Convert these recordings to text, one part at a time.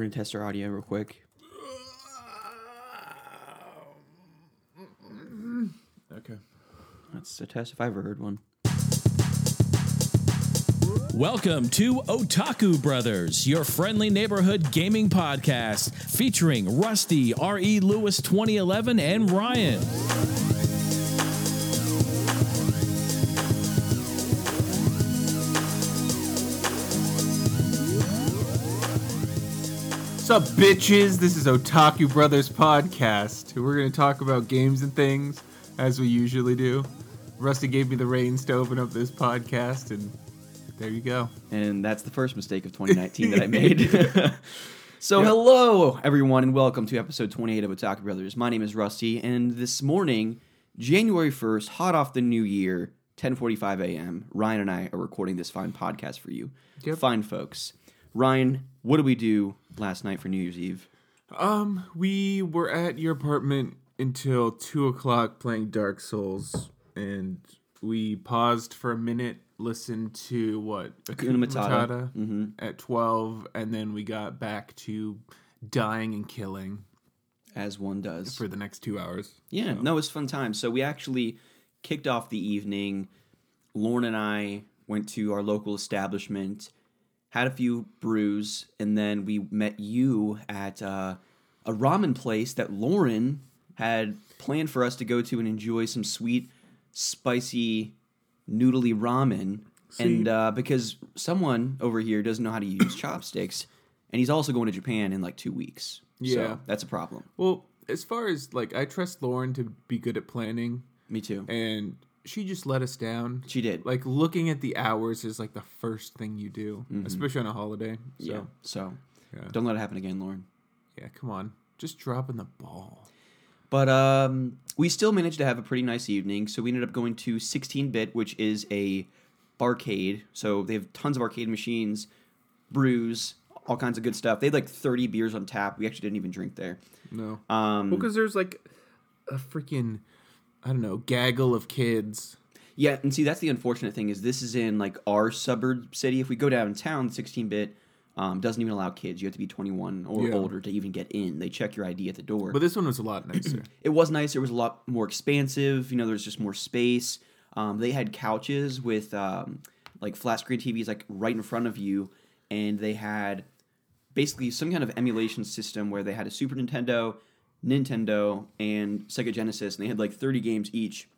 We're gonna test our audio real quick. Okay. That's a test if I ever heard one. Welcome to Otaku Brothers, your friendly neighborhood gaming podcast featuring Rusty, R.E. Lewis 2011, and Ryan. What's up, bitches? This is Otaku Brothers Podcast. We're going to talk about games and things as we usually do. Rusty gave me the reins to open up this podcast, and there you go. And that's the first mistake of 2019 that I made. so, hello, everyone, and welcome to episode 28 of Otaku Brothers. My name is Rusty, and this morning, January 1st, hot off the new year, 10:45 a.m., Ryan and I are recording this fine podcast for you. Yep. Fine folks. Ryan, what did we do last night for New Year's Eve? Um, we were at your apartment until two o'clock playing Dark Souls, and we paused for a minute, listened to what Hakuna Matata. Mm-hmm. at twelve, and then we got back to dying and killing As one does. for the next two hours. Yeah, no, it was a fun time. So we actually kicked off the evening. Lauren and I went to our local establishment, had a few brews, and then we met you at uh, a ramen place that Lauren had planned for us to go to and enjoy some sweet, spicy, noodly ramen. And uh, because someone over here doesn't know how to use chopsticks, and he's also going to Japan in like two weeks. Yeah. So that's a problem. Well, as far as like, I trust Lauren to be good at planning, Me too. and she just let us down. She did. Like looking at the hours is like the first thing you do, especially on a holiday. So yeah. So Yeah. don't let it happen again, Lauren. yeah, come on, just dropping the ball. But um, we still managed to have a pretty nice evening. So we ended up going to 16 Bit, which is a barcade. So they have tons of arcade machines, brews, all kinds of good stuff. They had like 30 beers on tap. We actually didn't even drink there. No, Um, well, because there's like a freaking, I don't know, gaggle of kids. Yeah, and see that's the unfortunate thing is this is in like our suburb city. If we go downtown, 16 bit um, doesn't even allow kids. You have to be 21 or Yeah. older to even get in. They check your ID at the door. But this one was a lot nicer. it was nicer. It was a lot more expansive. You know, there's just more space. Um, they had couches with um, like flat screen TVs like right in front of you, and they had basically some kind of emulation system where they had a Super Nintendo, Nintendo, and Sega Genesis, and they had like 30 games each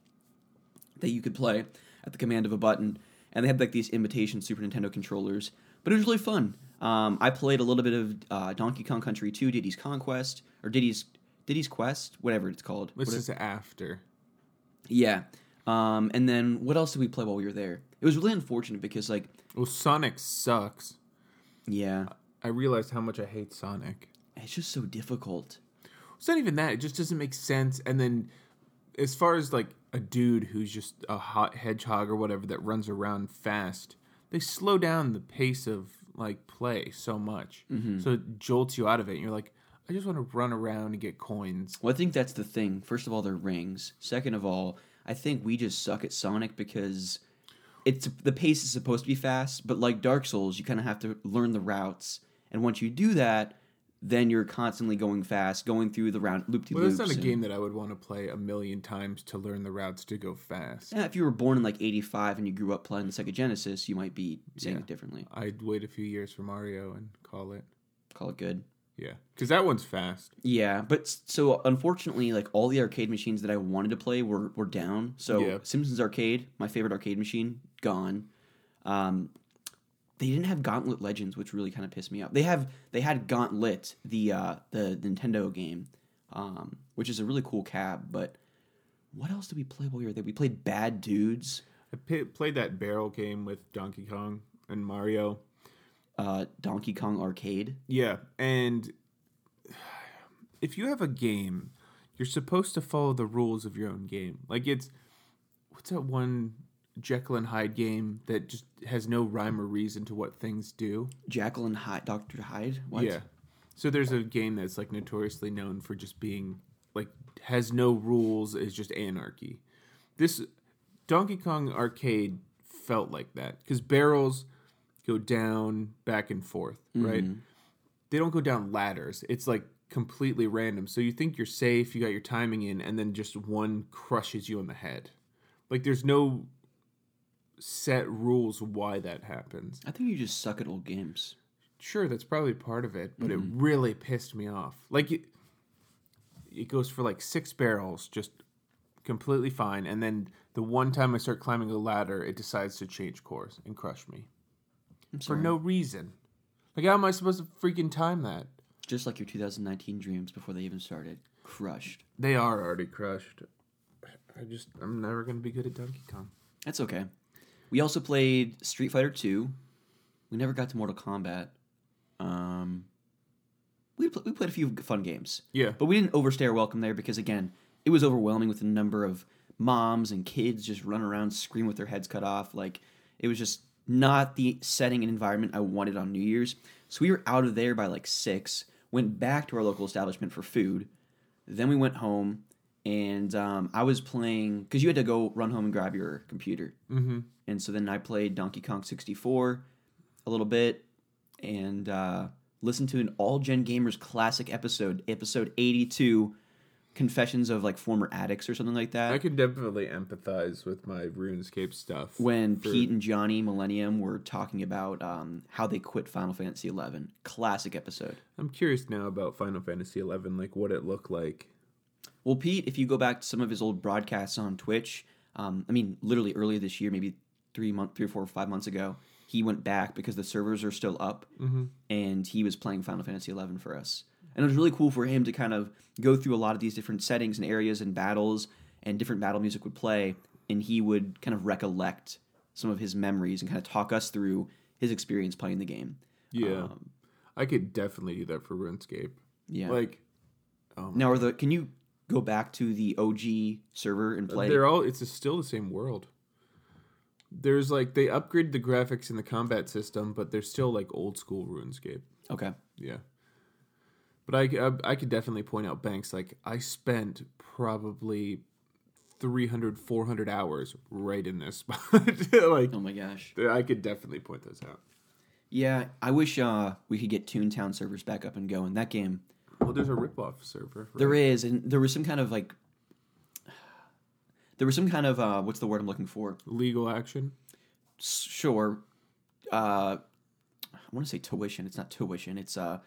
that you could play at the command of a button. And they had like these imitation Super Nintendo controllers, but it was really fun. Um, I played a little bit of uh, Donkey Kong Country 2, Diddy's Kong Quest, or Diddy's Diddy's Quest, whatever it's called. This What- is after. yeah. Um, and then what else did we play while we were there? It was really unfortunate because like Well, Sonic sucks. yeah, I realized how much I hate Sonic. it's just so difficult. It's not even that; it just doesn't make sense. And then, as far as like a dude who's just a hot hedgehog or whatever that runs around fast, they slow down the pace of like play so much, mm-hmm. so it jolts you out of it. And you're like, I just want to run around and get coins. Well, I think that's the thing. First of all, they're rings. Second of all, I think we just suck at Sonic because it's the pace is supposed to be fast, but like Dark Souls, you kind of have to learn the routes, and once you do that, then you're constantly going fast, going through the round loop to loop. Well, that's not a and- game that I would want to play a million times to learn the routes to go fast. Yeah, if you were born in like '85 and you grew up playing the Sega Genesis, you might be saying Yeah. it differently. I'd wait a few years for Mario and call it. Call it good. Yeah, because that one's fast. Yeah, but so unfortunately, like all the arcade machines that I wanted to play were were down. So Yeah. Simpsons Arcade, my favorite arcade machine, gone. Um, they didn't have Gauntlet Legends, which really kind of pissed me off. They have they had Gauntlet, the uh, the Nintendo game, um, which is a really cool cab. But what else did we play while we were there? We played Bad Dudes, I p- played that barrel game with Donkey Kong and Mario. uh, Donkey Kong Arcade. Yeah, and if you have a game, you're supposed to follow the rules of your own game. Like it's what's that one Jekyll and Hyde game that just has no rhyme or reason to what things do? Jekyll and Hyde, Doctor Hyde. What? Yeah. So there's a game that's like notoriously known for just being like has no rules, is just anarchy. This Donkey Kong arcade felt like that because barrels go down, back and forth, mm-hmm. right? they don't go down ladders. It's like completely random. So you think you're safe, you got your timing in, and then just one crushes you in the head. Like there's no set rules why that happens. I think you just suck at old games. Sure, that's probably part of it, but it mm-hmm. really pissed me off. Like it, it goes for like six barrels, just completely fine, and then the one time I start climbing a ladder, it decides to change course and crush me for no reason. Like how am I supposed to freaking time that? Just like your 2019 dreams before they even started. Crushed. They are already crushed. I just I'm never gonna be good at Donkey Kong. That's okay. We also played Street Fighter 2. We never got to Mortal Kombat. Um, we, pl- we played a few fun games. Yeah, But we didn't overstay our welcome there because, again, it was overwhelming with the number of moms and kids just running around screaming with their heads cut off. Like, it was just not the setting and environment I wanted on New Year's. So we were out of there by like six, went back to our local establishment for food. Then we went home, and um, I was playing because you had to go run home and grab your computer. mm-hmm. And so then I played Donkey Kong 64 a little bit and uh, listened to an All Gen Gamers classic episode, episode 82, Confessions of like Former Addicts or something like that. I can definitely empathize with my RuneScape stuff. when for- Pete and Johnny Millennium were talking about um, how they quit Final Fantasy 11. Classic episode. I'm curious now about Final Fantasy 11, like what it looked like. Well, Pete, if you go back to some of his old broadcasts on Twitch, um, I mean, literally earlier this year, maybe three month, three or four or five months ago, he went back because the servers are still up, Mm-hmm. and he was playing Final Fantasy XI for us. And it was really cool for him to kind of go through a lot of these different settings and areas and battles, and different battle music would play, and he would kind of recollect some of his memories and kind of talk us through his experience playing the game. Yeah, Um, I could definitely do that for RuneScape. yeah. Like, oh now, are the can you go back to the OG server and play? They're all. It's still the same world. There's like they upgraded the graphics in the combat system, but they're still like old school RuneScape. okay. Yeah. But I, I, I could definitely point out banks like I spent probably 300 400 hours right in this spot like Oh my gosh. I could definitely point those out. Yeah, I wish uh, we could get Toontown servers back up and going. That game, Well, there's a ripoff server. Right? there is, and there was some kind of like, there was some kind of uh, what's the word I'm looking for? legal action. Sure, uh, I want to say tuition. It's not tuition. It's uh,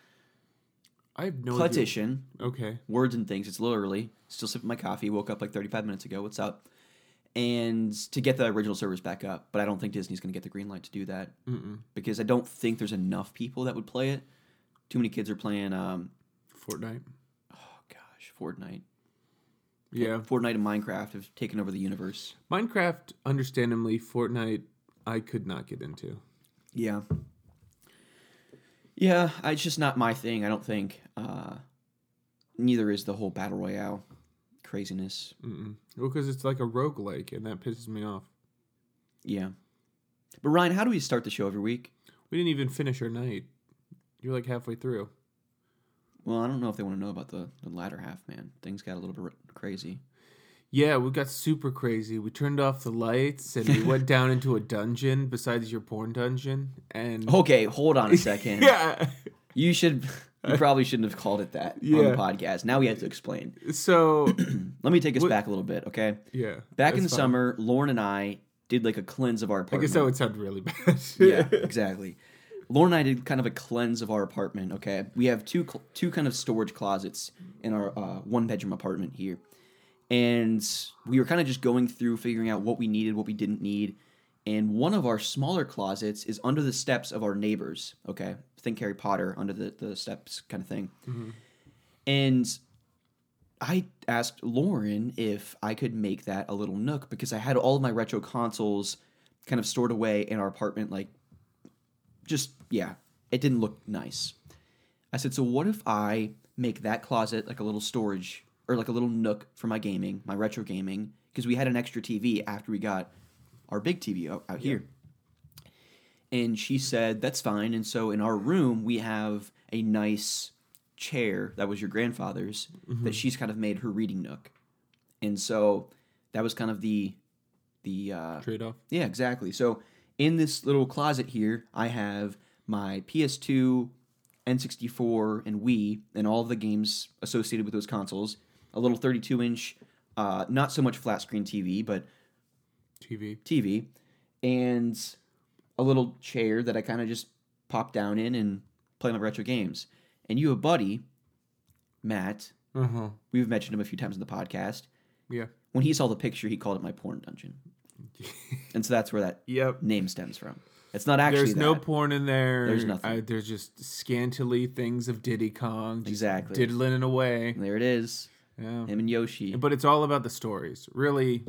I have no petition. Okay. Words and things. It's a little early. Still sipping my coffee. Woke up like 35 minutes ago. What's up? And to get the original servers back up, but I don't think Disney's going to get the green light to do that Mm-mm. because I don't think there's enough people that would play it. Too many kids are playing. Um, Fortnite. oh gosh, Fortnite. Yeah. Fortnite and Minecraft have taken over the universe. Minecraft, understandably, Fortnite, I could not get into. Yeah. Yeah, it's just not my thing. I don't think. Uh, neither is the whole battle royale craziness. Mm-mm. Well, because it's like a rogue roguelike, and that pisses me off. Yeah. But Ryan, how do we start the show every week? We didn't even finish our night. You're like halfway through. Well, I don't know if they want to know about the, the latter half, man. Things got a little bit crazy. Yeah, we got super crazy. We turned off the lights and we went down into a dungeon besides your porn dungeon. And Okay, hold on a second. yeah. You should. You probably shouldn't have called it that on the podcast. Now we have to explain. So Let me take us What- back a little bit, okay? yeah. Back in the fine. summer, Lauren and I did like a cleanse of our I apartment. guess that would sound really bad. yeah, exactly. Lauren and I did kind of a cleanse of our apartment. Okay, we have two cl- two kind of storage closets in our uh, one bedroom apartment here, and we were kind of just going through figuring out what we needed, what we didn't need, and one of our smaller closets is under the steps of our neighbors. Okay, think Harry Potter under the the steps kind of thing, and. I asked Lauren if I could make that a little nook because I had all of my retro consoles kind of stored away in our apartment, like just yeah, it didn't look nice. I said, so what if I make that closet like a little storage or like a little nook for my gaming, my retro gaming, because we had an extra TV after we got our big TV out, out here. And she said that's fine. And so in our room we have a nice chair that was your grandfather's that she's kind of made her reading nook. And so that was kind of the the uh, Trade off. yeah, exactly. So in this little closet here, I have my PS2 N64, and Wii, and all of the games associated with those consoles. A little 32 inch, uh, not so much flat screen TV, but TV. TV, and a little chair that I kind of just pop down in and play my retro games. And you, a buddy, Matt, Uh huh. we've mentioned him a few times in the podcast. Yeah. When he saw the picture, he called it my porn dungeon, and so that's where that Yep. name stems from. It's not actually There's no porn in there. There's nothing. I, there's just scantily things of Diddy Kong. Exactly. Diddling away. There it is. Yeah. Him and Yoshi. But it's all about the stories. Really,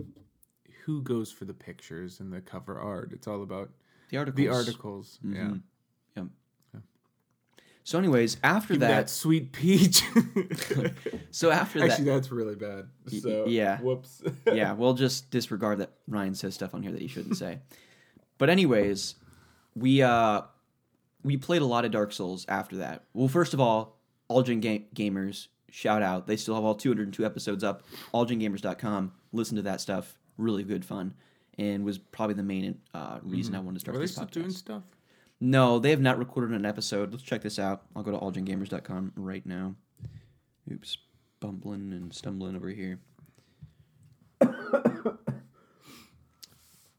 who goes for the pictures and the cover art? It's all about The articles. the articles. Mm-hmm. Yeah. So, anyways, after that that, sweet peach. so after Actually, that, that's really bad. So, yeah. Whoops. yeah, we'll just disregard that Ryan says stuff on here that he shouldn't say. But anyways, we uh we played a lot of Dark Souls after that. Well, first of all, Algen Ga- Gamers, shout out. They still have all 202 episodes up. AllGenGamers.com. Listen to that stuff. Really good fun. And was probably the main uh, reason I wanted to start Are they this still podcast. doing stuff? No, they have not recorded an episode. Let's check this out. I'll go to allgengamers.com right now. Oops, bumbling and stumbling over here.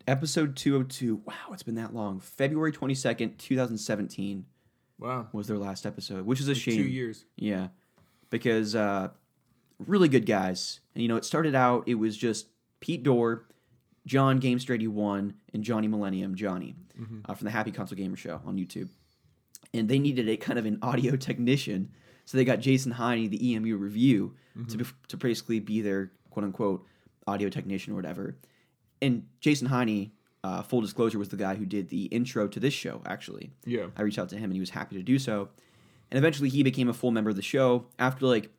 episode 202. Wow, it's been that long. February 22nd, 2017 Wow. was their last episode, which is a shame. Two years. Yeah, because uh, really good guys. And you know, it started out. It was just Pete Dorr, John Gamester eighty one, and Johnny Millennium Johnny uh, from the Happy Console Gamer Show on YouTube. And they needed a kind of an audio technician, so they got Jason Heine, the EMU review, to be, to basically be their quote unquote audio technician or whatever. And Jason Heine, uh, full disclosure, was the guy who did the intro to this show. Actually, Yeah. I reached out to him and he was happy to do so. And eventually he became a full member of the show after like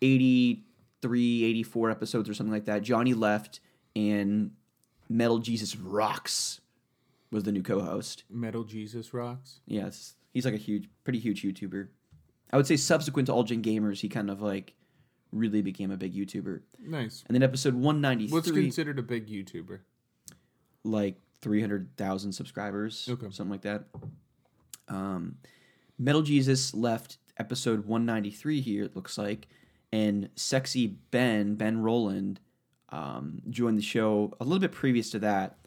83, 84 episodes or something like that. Johnny left and Metal Jesus Rocks was the new co-host. Metal Jesus rocks. Yes, he's like a huge, pretty huge YouTuber. I would say subsequent to All Gen Gamers, he kind of like really became a big YouTuber. Nice. And then episode 193, What's considered a big YouTuber? like 300,000 subscribers, Okay. something like that. Um, Metal Jesus left episode 193 here, it looks like, and Sexy Ben, Ben Roland, um, joined the show a little bit previous to that.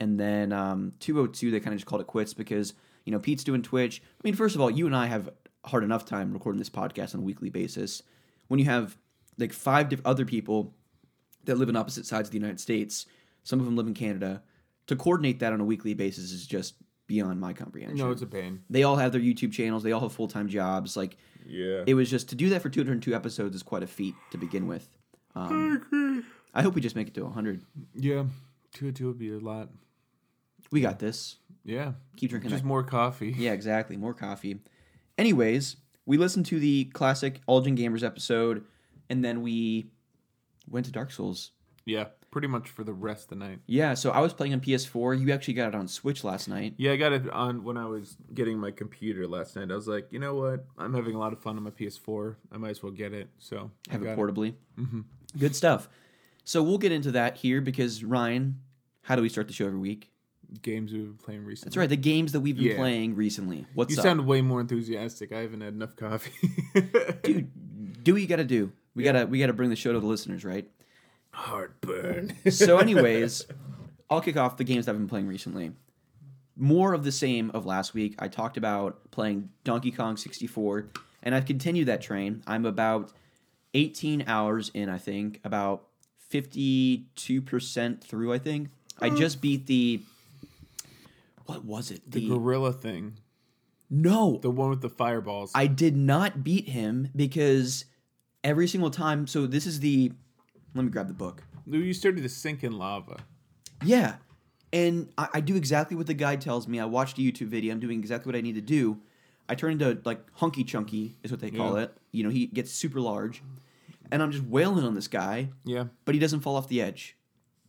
And then um, 202, they kind of just called it quits because, you know, Pete's doing Twitch. I mean, first of all, you and I have hard enough time recording this podcast on a weekly basis. When you have like five diff- other people that live in opposite sides of the United States, some of them live in Canada, to coordinate that on a weekly basis is just beyond my comprehension. No, it's a pain. they all have their YouTube channels, they all have full time jobs. Like, Yeah. it was just to do that for 202 episodes is quite a feat to begin with. Um, I hope we just make it to 100. yeah. Two two would be a lot. We got this. Yeah. Keep drinking Just that. more coffee. Yeah, exactly. More coffee. Anyways, we listened to the classic All Gen Gamers episode, and then we went to Dark Souls. Yeah. Pretty much for the rest of the night. Yeah, so I was playing on PS4. You actually got it on Switch last night. Yeah, I got it on when I was getting my computer last night. I was like, you know what? I'm having a lot of fun on my PS4. I might as well get it. So Have it portably. Mm-hmm. Good stuff. So we'll get into that here because Ryan, how do we start the show every week? Games we've been playing recently. That's right, the games that we've been Yeah. playing recently. What's You up, sound way more enthusiastic. I haven't had enough coffee. dude? Do what you got to do. We gotta we gotta bring the show to the listeners, right? Heartburn. So, anyways, I'll kick off the games that I've been playing recently. More of the same of last week. I talked about playing Donkey Kong 64, and I've continued that train. I'm about 18 hours in, I think, about 52% through, I think. I oh. just beat the. What was it? the gorilla thing. no, The one with the fireballs. I did not beat him because every single time. So, this is the. Let me grab the book. you started to sink in lava. Yeah. And I, I do exactly what the guide tells me. I watched a YouTube video. I'm doing exactly what I need to do. I turn into like hunky chunky is what they call Yeah. it. You know, he gets super large, and I'm just wailing on this guy, Yeah. but he doesn't fall off the edge.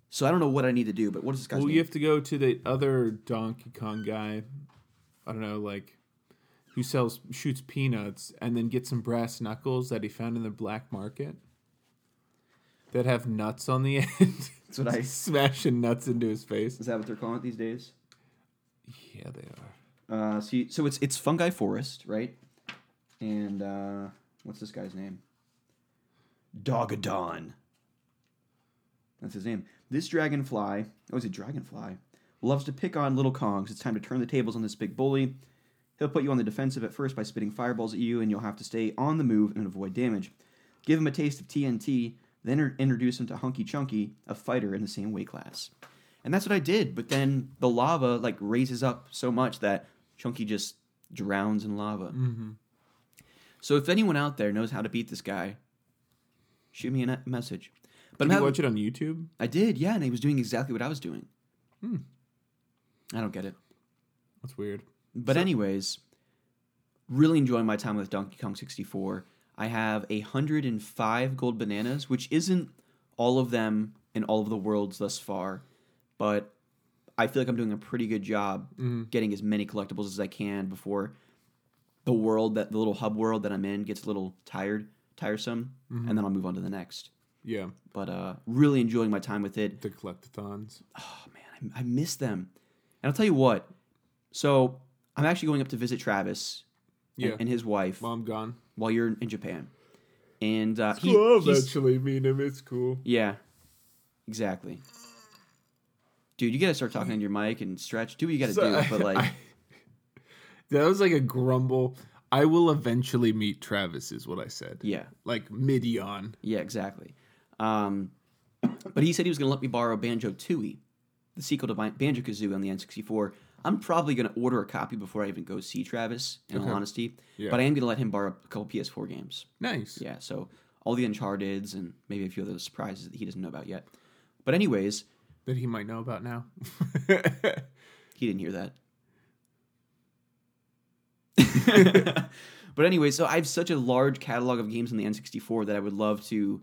So I don't know what I need to do. But what is this guy's Well, name? you have to go to the other Donkey Kong guy. I don't know, like who sells shoots peanuts, and then get some brass knuckles that he found in the black market that have nuts on the end. That's what I. Smashing nuts into his face. Is that what they're calling it these days? Yeah, they are. Uh, see, so it's it's fungi forest, right? and uh, what's this guy's name? Dogadon. That's his name. This dragonfly, oh, is it dragonfly? Loves to pick on little Kongs. It's time to turn the tables on this big bully. He'll put you on the defensive at first by spitting fireballs at you, and you'll have to stay on the move and avoid damage. Give him a taste of TNT, then er- introduce him to Hunky Chunky, a fighter in the same weight class. And that's what I did, but then the lava like raises up so much that Chunky just drowns in lava. Mm-hmm. So if anyone out there knows how to beat this guy, shoot me a ne- message. But Did you having- watch it on YouTube? I did, yeah, and he was doing exactly what I was doing. Hmm. I don't get it. That's weird. But anyways, really enjoying my time with Donkey Kong 64. I have a 105 gold bananas, which isn't all of them in all of the worlds thus far, but I feel like I'm doing a pretty good job getting as many collectibles as I can before the world that the little hub world that I'm in gets a little tired, tiresome, and then I'll move on to the next. Yeah, But uh, really enjoying my time with it. the collectathons. Oh man, I, I miss them. And I'll tell you what. So I'm actually going up to visit Travis and- Yeah. and, his wife Mom gone. while you're in Japan. And uh, he, Love he's- actually meet him. It's cool. yeah, exactly. Dude, you gotta start talking on your mic and stretch. Do what you gotta So, do. But like, I- that was like a grumble. I will eventually meet Travis, is what I said. yeah, Like mid yawn. yeah, exactly. Um, but he said he was gonna let me borrow Banjo Tooie, the sequel to Banjo Kazooie on the N64. I'm probably gonna order a copy before I even go see Travis. In all honesty, Yeah. but I am gonna let him borrow a couple PS4 games. Nice. Yeah, so all the Uncharted's and maybe a few other surprises that he doesn't know about yet. But anyways, That he might know about now. he didn't hear that. but anyway, so I have such a large catalog of games on the N64 that I would love to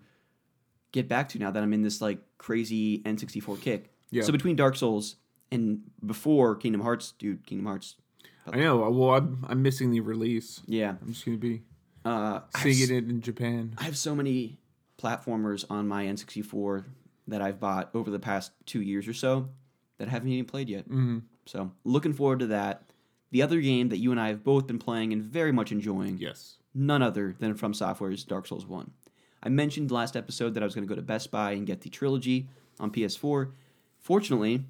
get back to now that I'm in this like crazy N64 kick. Yeah. So between Dark Souls and before Kingdom Hearts, dude, Kingdom Hearts. I know. Well, I'm, I'm missing the release. Yeah. I'm just gonna be Uh, seeing it in Japan. I have so many platformers on my N64 that I've bought over the past two years or so that I haven't even played yet. hmm So looking forward to that. The other game that you and I have both been playing and very much enjoying, Yes. none other than from Software's Dark Souls 1. I mentioned last episode that I was going to go to Best Buy and get the trilogy on PS4. Fortunately,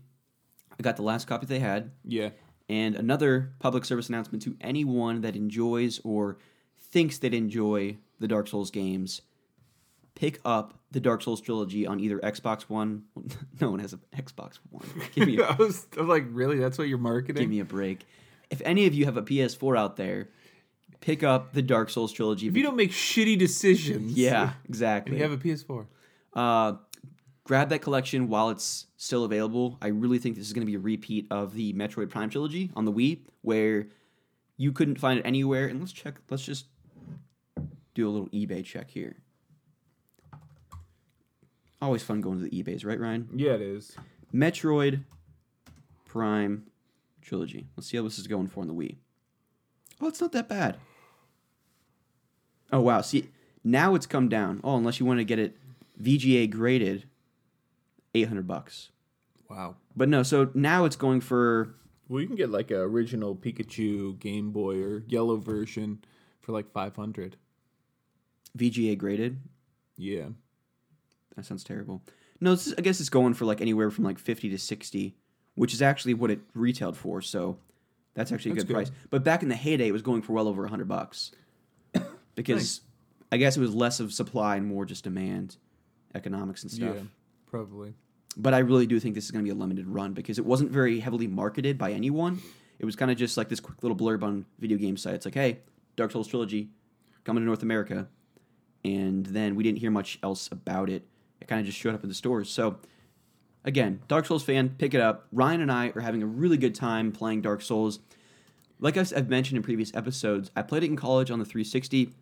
I got the last copy they had, Yeah. and another public service announcement to anyone that enjoys or thinks they'd enjoy the Dark Souls games. Pick up the Dark Souls trilogy on either Xbox One. no one has an Xbox One. Give me, a, I was, I was like, really? That's what you're marketing? give me a break. If any of you have a PS4 out there, pick up the Dark Souls trilogy. if you don't make shitty decisions. yeah, exactly. you have a PS4. Uh, grab that collection while it's still available. I really think this is going to be a repeat of the Metroid Prime trilogy on the Wii, where you couldn't find it anywhere. And let's check. Let's just do a little eBay check here. Always fun going to the eBay's, right, Ryan? Yeah, it is. Metroid Prime trilogy. Let's see how this is going for on the Wii. Oh, it's not that bad. Oh wow, see now it's come down. Oh, unless you want to get it VGA graded, eight hundred bucks. Wow. But no, so now it's going for Well, you can get like a original Pikachu Game Boy or yellow version for like 500. VGA graded. Yeah. That sounds terrible. No, this is, I guess it's going for like anywhere from like fifty to sixty, which is actually what it retailed for. So that's actually a That's good, good. price. But back in the heyday, it was going for well over hundred bucks, because Nice. I guess it was less of supply and more just demand, economics and stuff. Yeah. Probably. But I really do think this is going to be a limited run because it wasn't very heavily marketed by anyone. It was kind of just like this quick little blurb on video game sites, like, "Hey, Dark Souls trilogy coming to North America," and then we didn't hear much else about it. It kind of just showed up in the stores. So, again, Dark Souls fan, pick it up. Ryan and I are having a really good time playing Dark Souls. Like I've mentioned in previous episodes, I played it in college on the 360,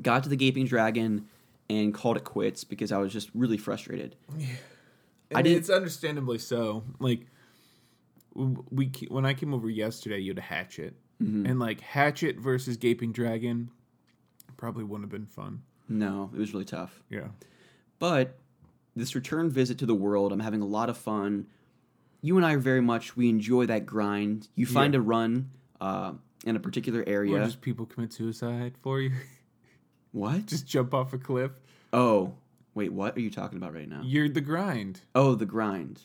got to the Gaping Dragon, and called it quits because I was just really frustrated. Yeah. I didn't- It's understandably so. Like, we when I came over yesterday, you had a hatchet, Mm-hmm. and like hatchet versus gaping dragon, probably wouldn't have been fun. No, it was really tough. Yeah. But this return visit to the world, I'm having a lot of fun. You and I are very much we enjoy that grind. You find Yeah. a run, uh, in a particular Or area. just people commit suicide for you. what? just jump off a cliff. oh, wait, what are you talking about right now? You're the grind. Oh, the grind.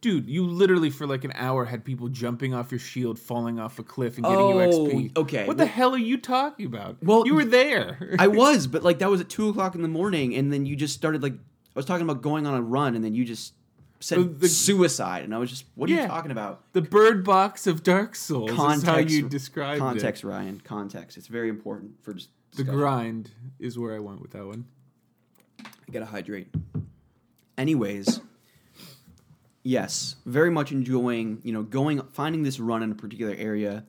Dude, you literally for like an hour had people jumping off your shield, falling off a cliff, and getting Oh, you XP. okay. What the hell are you talking about? Well, you were there. I was, but like that was at two o'clock in the morning, and then you just started like I was talking about going on a run, and then you just said the- suicide, and I was just, what are Yeah. you talking about? the bird box of Dark Souls is how Context- you described it Context, Ryan. Context. It's very important for just it. The grind is where I went with that one. I gotta hydrate. Anyways, yes, very much enjoying, you know, going, finding this run in a particular area,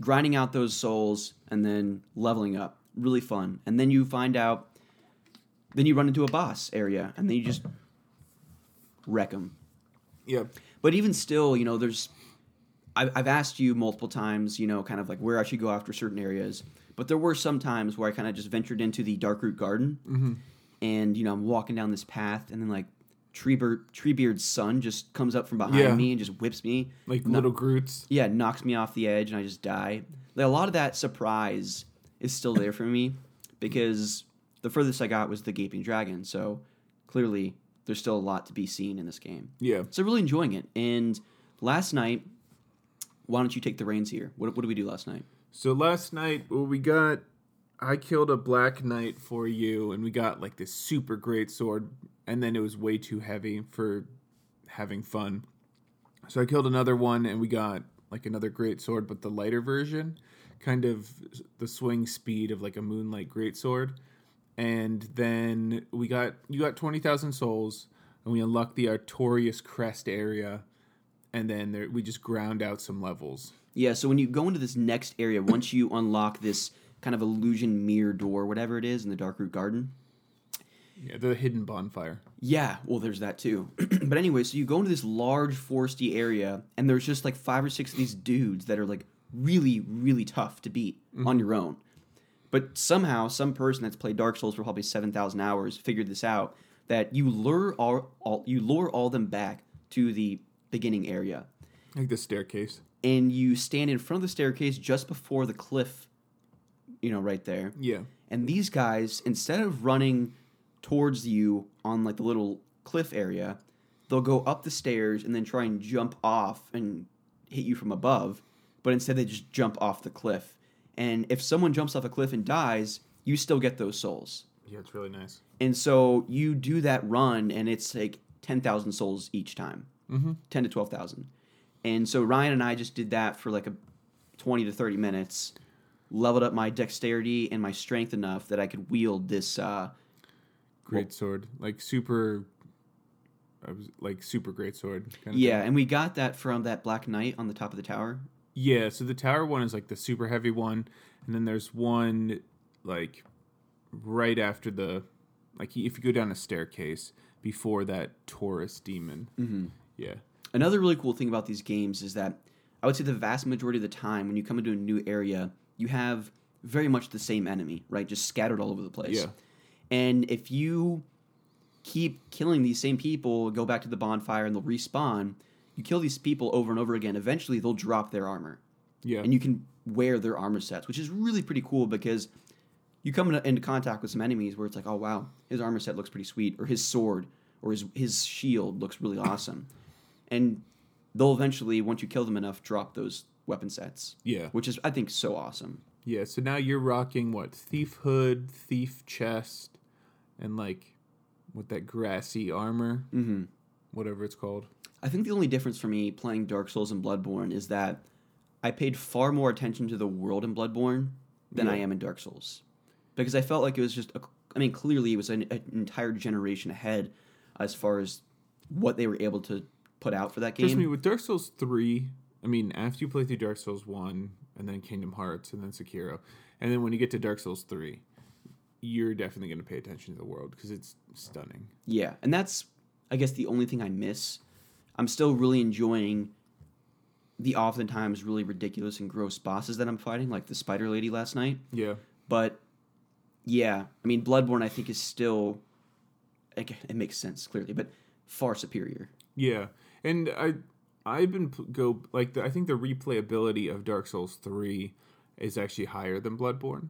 grinding out those souls, and then leveling up. Really fun. And then you find out, then you run into a boss area, and then you just wreck them. Yeah. But even still, you know, there's. I've, I've asked you multiple times, you know, kind of like where I should go after certain areas. But there were some times where I kind of just ventured into the Darkroot Garden, Mm-hmm. and you know, I'm walking down this path, and then like Treebeard, Treebeard's son just comes up from behind Yeah. me and just whips me. Like No- little Groots. yeah, knocks me off the edge, and I just die. Like, a lot of that surprise is still there for me because the furthest I got was the Gaping Dragon. So clearly, there's still a lot to be seen in this game. Yeah. So really enjoying it. And last night, why don't you take the reins here? What, what did we do last night? So last night, well, we got. I killed a black knight for you, and we got like this super great sword, and then it was way too heavy for having fun. So I killed another one, and we got like another great sword, but the lighter version, kind of the swing speed of like a moonlight great sword. And then we got you got twenty thousand souls, and we unlocked the Artorias Crest area, and then there, we just ground out some levels. Yeah, so when you go into this next area, once you unlock this kind of illusion mirror door, whatever it is in the Darkroot Garden, Yeah, the hidden bonfire. Yeah, well, there's that too. but anyway, so you go into this large foresty area, and there's just like five or six of these dudes that are like really, really tough to beat on mm-hmm. your own. But somehow, some person that's played Dark Souls for probably seven thousand hours figured this out that you lure all, all you lure all them back to the beginning area, Like the staircase. and you stand in front of the staircase just before the cliff. You know, right there. Yeah. And these guys, instead of running towards you on like the little cliff area, they'll go up the stairs and then try and jump off and hit you from above. But instead, they just jump off the cliff. And if someone jumps off a cliff and dies, you still get those souls. Yeah, it's really nice. And so you do that run, and it's like 10,000 souls each time Mm-hmm. 10 to 12,000. And so Ryan and I just did that for like a 20 to 30 minutes, leveled up my dexterity and my strength enough that I could wield this. Uh, Great sword. Like super I was like super great sword. Kind yeah, Thing. and we got that from that Black Knight on the top of the tower. Yeah, so the tower one is like the super heavy one, and then there's one like right after the like if you go down a staircase before that Taurus demon. Mm-hmm. Yeah. Another really cool thing about these games is that I would say the vast majority of the time when you come into a new area, you have very much the same enemy, right? Just scattered all over the place. Yeah. And if you keep killing these same people, go back to the bonfire and they'll respawn, you kill these people over and over again, eventually they'll drop their armor. Yeah. And you can wear their armor sets, which is really pretty cool because you come into, into contact with some enemies where it's like, oh wow, his armor set looks pretty sweet, or his sword or his his shield looks really awesome. And they'll eventually, once you kill them enough, drop those weapon sets. Yeah. Which is I think so awesome. Yeah, so now you're rocking what? Thief hood, thief chest, and like with that grassy armor, hmm whatever it's called. I think the only difference for me playing Dark Souls and Bloodborne is that I paid far more attention to the world in Bloodborne than I am in Dark Souls. Because I felt like it was just, a, I mean, clearly it was an, an entire generation ahead as far as what they were able to put out for that Trust me, with Dark Souls 3, I mean, after you play through Dark Souls 1, and then Kingdom Hearts, and then Sekiro, and then when you get to Dark Souls 3, you're definitely going to pay attention to the world because it's stunning. Yeah, and that's, I guess, the only thing I miss. I'm still really enjoying the oftentimes really ridiculous and gross bosses that I'm fighting, like the Spider Lady last night. Yeah. But yeah, I mean, Bloodborne I think is still it, it makes sense clearly, but far superior. Yeah. And I I've been go like the, I think the replayability of Dark Souls three is actually higher than Bloodborne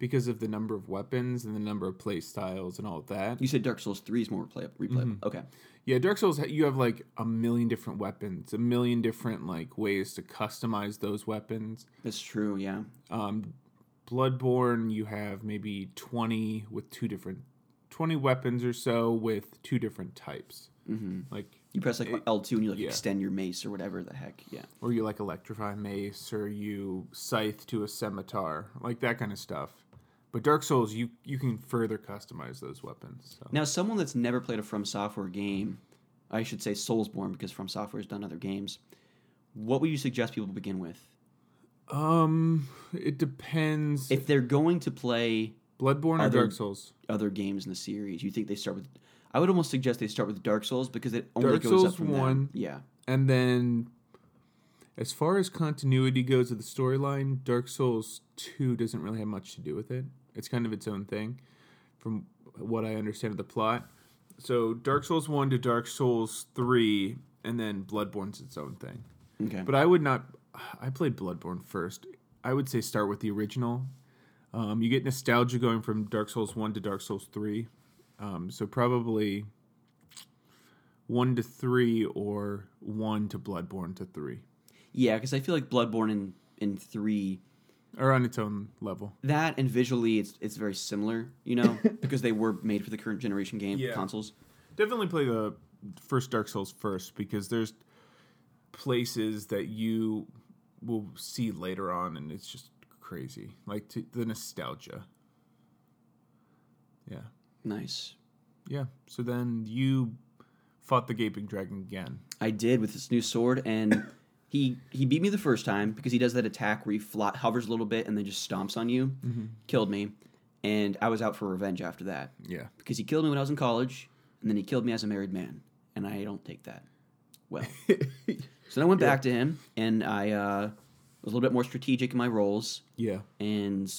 because of the number of weapons and the number of play styles and all of that. You said Dark Souls Three is more play replayable. Mm-hmm. Okay. Yeah, Dark Souls you have like a million different weapons, a million different like ways to customize those weapons. That's true. Yeah. Um, Bloodborne you have maybe twenty with two different, twenty weapons or so with two different types. Mm-hmm. Like You press like L two and you like yeah. extend your mace or whatever the heck. Yeah. or you like electrify mace or you scythe to a scimitar like that kind of stuff but dark souls you you can further customize those weapons so. Now, someone that's never played a From Software game, I should say Soulsborne because From Software has done other games. What would you suggest people begin with um it depends if they're going to play bloodborne or dark souls other games in the series? You think they start with? I would almost suggest they start with Dark Souls because it only Dark goes Souls up from there. 1. Yeah. and then as far as continuity goes of the storyline dark souls 2 doesn't really have much to do with it it's kind of its own thing from what i understand of the plot so dark souls 1 to dark souls 3 and then bloodborne's its own thing Okay. But I would not. I played Bloodborne first. I would say start with the original. Um, you get nostalgia going from Dark Souls one to Dark Souls three. Um, so probably one to three or one to Bloodborne to three, yeah, because I feel like Bloodborne in in three or on its own level. that and visually it's it's very similar. You know, because they were made for the current generation game Yeah. consoles. Definitely play the first Dark Souls first because there's places that you will see later on, and it's just crazy. Like to, the nostalgia. Yeah. Nice. Yeah. So then you fought the gaping dragon again. I did with this new sword, and he he beat me the first time because he does that attack where he fly, hovers a little bit and then just stomps on you. Killed me, and I was out for revenge after that Yeah. because he killed me when I was in college, and then he killed me as a married man, and I don't take that well. so then I went back to him, and I uh, was a little bit more strategic in my roles, Yeah. and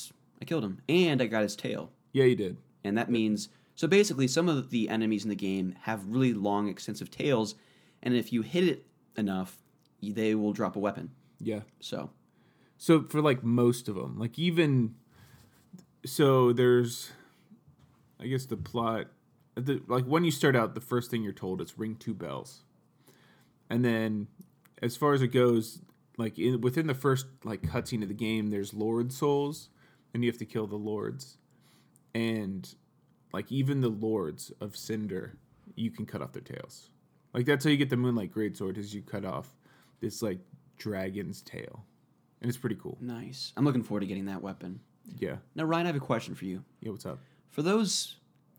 I killed him, and I got his tail. Yeah, you did. And that means so basically some of the enemies in the game have really long extensive tails and if you hit it enough they will drop a weapon. Yeah. So So for like most of them, like even so, there's, I guess the plot, the like when you start out, the first thing you're told is ring two bells, and then as far as it goes, like in, within the first like cutscene of the game, there's lord souls, and you have to kill the lords, and like even the lords of Cinder, you can cut off their tails. Like that's how you get the Moonlight Greatsword, is you cut off this like dragon's tail, and it's pretty cool. nice. I'm looking forward to getting that weapon. Yeah. Now Ryan, I have a question for you. Yeah. What's up? For those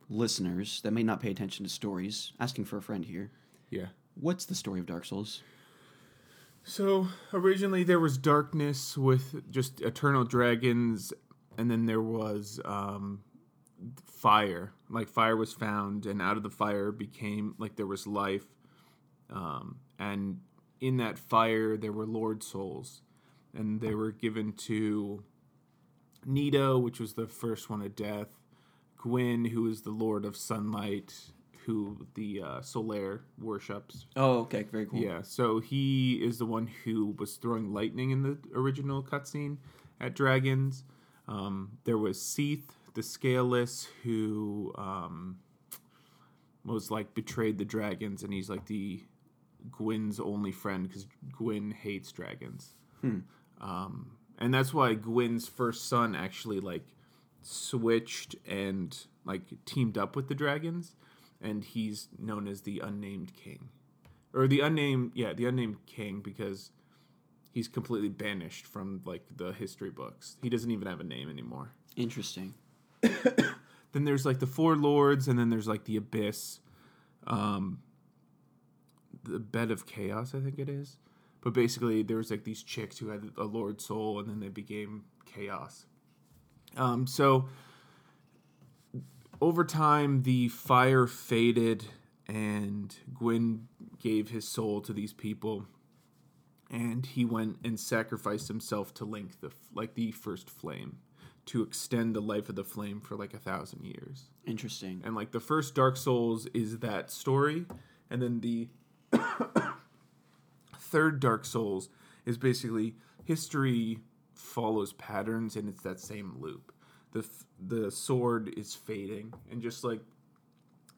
listeners that may not pay attention to stories, asking for a friend here, Yeah. what's the story of Dark Souls? So originally there was darkness with just eternal dragons, and then there was um, fire. Like fire was found, and out of the fire became like there was life, um, and in that fire there were lord souls, and they were given to Nito, which was the first one of death, Gwyn, who is the lord of sunlight, who the uh, Solaire worships. Oh, okay, very cool. Yeah, so he is the one who was throwing lightning in the original cutscene at dragons. Um, there was Seath, the Scaleless, who um, was like betrayed the dragons, and he's like the Gwyn's only friend because Gwyn hates dragons. Um, and that's why Gwyn's first son actually like switched and like teamed up with the dragons, and he's known as the Unnamed King. Or the unnamed yeah the unnamed king because he's completely banished from like the history books. He doesn't even have a name anymore. Interesting. then there's like the four lords and then there's like the abyss. Um the bed of chaos i think it is. But basically there was like these chicks who had a lord soul and then they became chaos. Um so over time the fire faded and gwyn gave his soul to these people and he went and sacrificed himself to link the like the first flame to extend the life of the flame for like a thousand years. Interesting. and like the first dark souls is that story and then the third Dark Souls is basically history follows patterns and it's that same loop. The the sword is fading and just like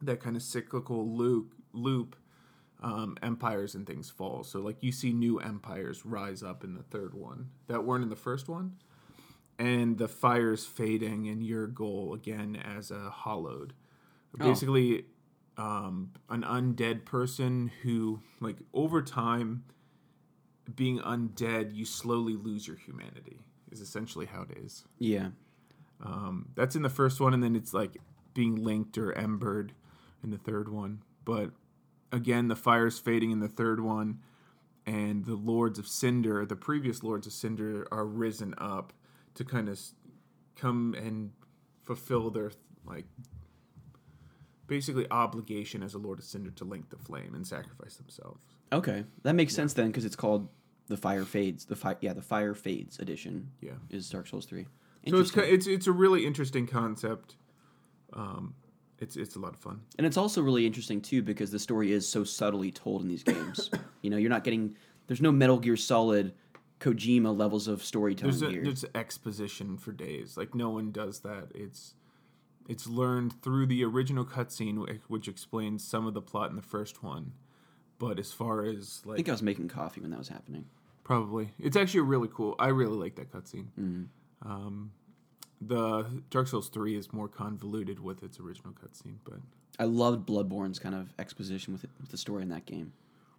that kind of cyclical loop loop um, empires and things fall. So like you see new empires rise up in the third one that weren't in the first one. And the fire's fading and your goal again as a hollowed. Basically um, an undead person who like over time being undead you slowly lose your humanity is essentially how it is Yeah. um, that's in the first one and then it's like being linked or embered in the third one but again the fire's fading in the third one and the lords of cinder the previous lords of cinder are risen up to kind of come and fulfill their like basically obligation as a lord of cinder to link the flame and sacrifice themselves Okay, that makes sense then because it's called the Fire Fades. The fire, yeah, the Fire Fades edition yeah is Dark Souls three. so it's it's it's a really interesting concept um it's it's a lot of fun And it's also really interesting too because the story is so subtly told in these games. you know, you're not getting there's no Metal Gear Solid Kojima levels of storytelling there's a, here. there's exposition for days. Like no one does that. It's it's learned through the original cutscene, which explains some of the plot in the first one. But as far as like, I think I was making coffee when that was happening. probably, it's actually really cool. I really like that cutscene. Mm-hmm. Um, the Dark Souls three is more convoluted with its original cutscene, but I loved Bloodborne's kind of exposition with, it, with the story in that game.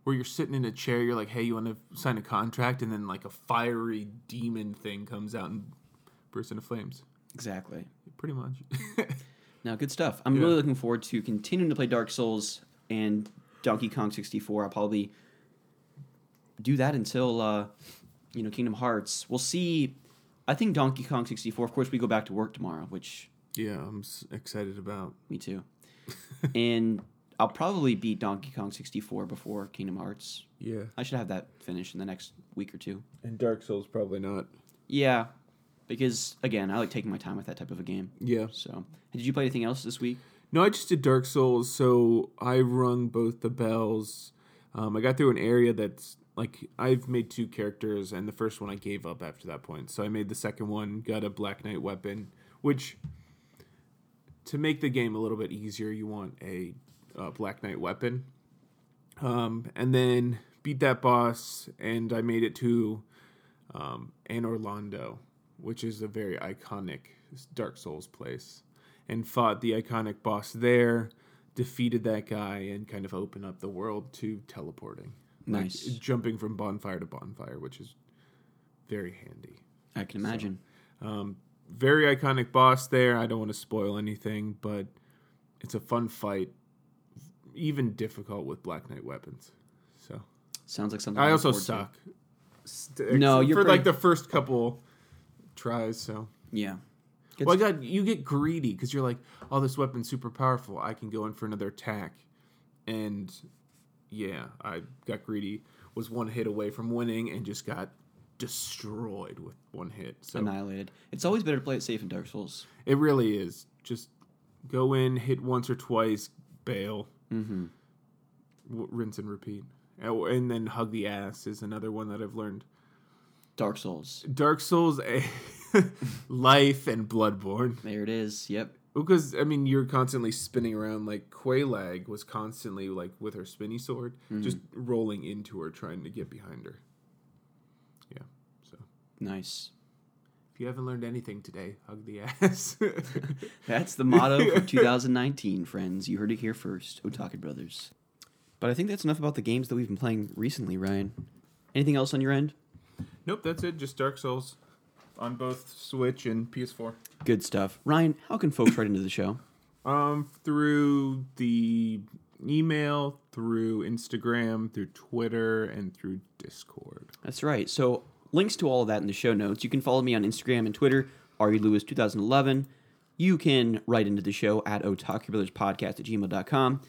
where you're sitting in a chair, you're like, "Hey, you want to sign a contract?" And then like a fiery demon thing comes out and bursts into flames. Exactly. Pretty much. Now, good stuff. I'm Yeah. really looking forward to continuing to play Dark Souls and Donkey Kong 64. I'll probably do that until uh, you know Kingdom Hearts. We'll see. I think Donkey Kong 64. Of course, we go back to work tomorrow, which yeah, I'm excited about. me too. and I'll probably beat Donkey Kong 64 before Kingdom Hearts. Yeah. I should have that finished in the next week or two. And Dark Souls probably not. Yeah, because again, I like taking my time with that type of a game. Yeah. So, did you play anything else this week? No, I just did Dark Souls, so I rung both the bells. Um, I got through an area that's like I've made two characters, and the first one I gave up after that point. So I made the second one, got a Black Knight weapon, which to make the game a little bit easier, you want a uh, Black Knight weapon. Um, and then beat that boss, and I made it to um, Anor Londo, which is a very iconic Dark Souls place, and fought the iconic boss there, defeated that guy, and kind of opened up the world to teleporting. Like, Nice. jumping from bonfire to bonfire, which is very handy. I can imagine. Um, very iconic boss there. I don't want to spoil anything, but it's a fun fight, even difficult with Black Knight weapons. So Sounds like something. I also forward to. suck. No, you're for like the first couple tries. So Yeah. Good well, I got you get greedy because you're like, oh, this weapon's super powerful. I can go in for another attack, and yeah, I got greedy. Was one hit away from winning and just got destroyed with one hit. So annihilated. It's always better to play it safe in Dark Souls. it really is. Just go in, hit once or twice, bail, Mm-hmm. w- rinse and repeat. Oh, And then hug the ass is another one that I've learned. Dark Souls. Dark Souls, eh, Life, and Bloodborne. There it is. Yep. Because I mean, you're constantly spinning around. Like Quelaag was constantly like with her spinny sword, mm-hmm. just rolling into her, trying to get behind her. Yeah. So Nice. if you haven't learned anything today, hug the ass. That's the motto for 2019, friends. You heard it here first. Otaku Brothers. But I think that's enough about the games that we've been playing recently, Ryan. Anything else on your end? Nope, that's it. Just Dark Souls on both Switch and PS4. Good stuff. Ryan, how can folks write into the show? Um, through the email, through Instagram, through Twitter, and through Discord. That's right. So links to all of that in the show notes. You can follow me on Instagram and Twitter, RULewis2011. You can write into the show at Otaku Brothers Podcast at gmail.com.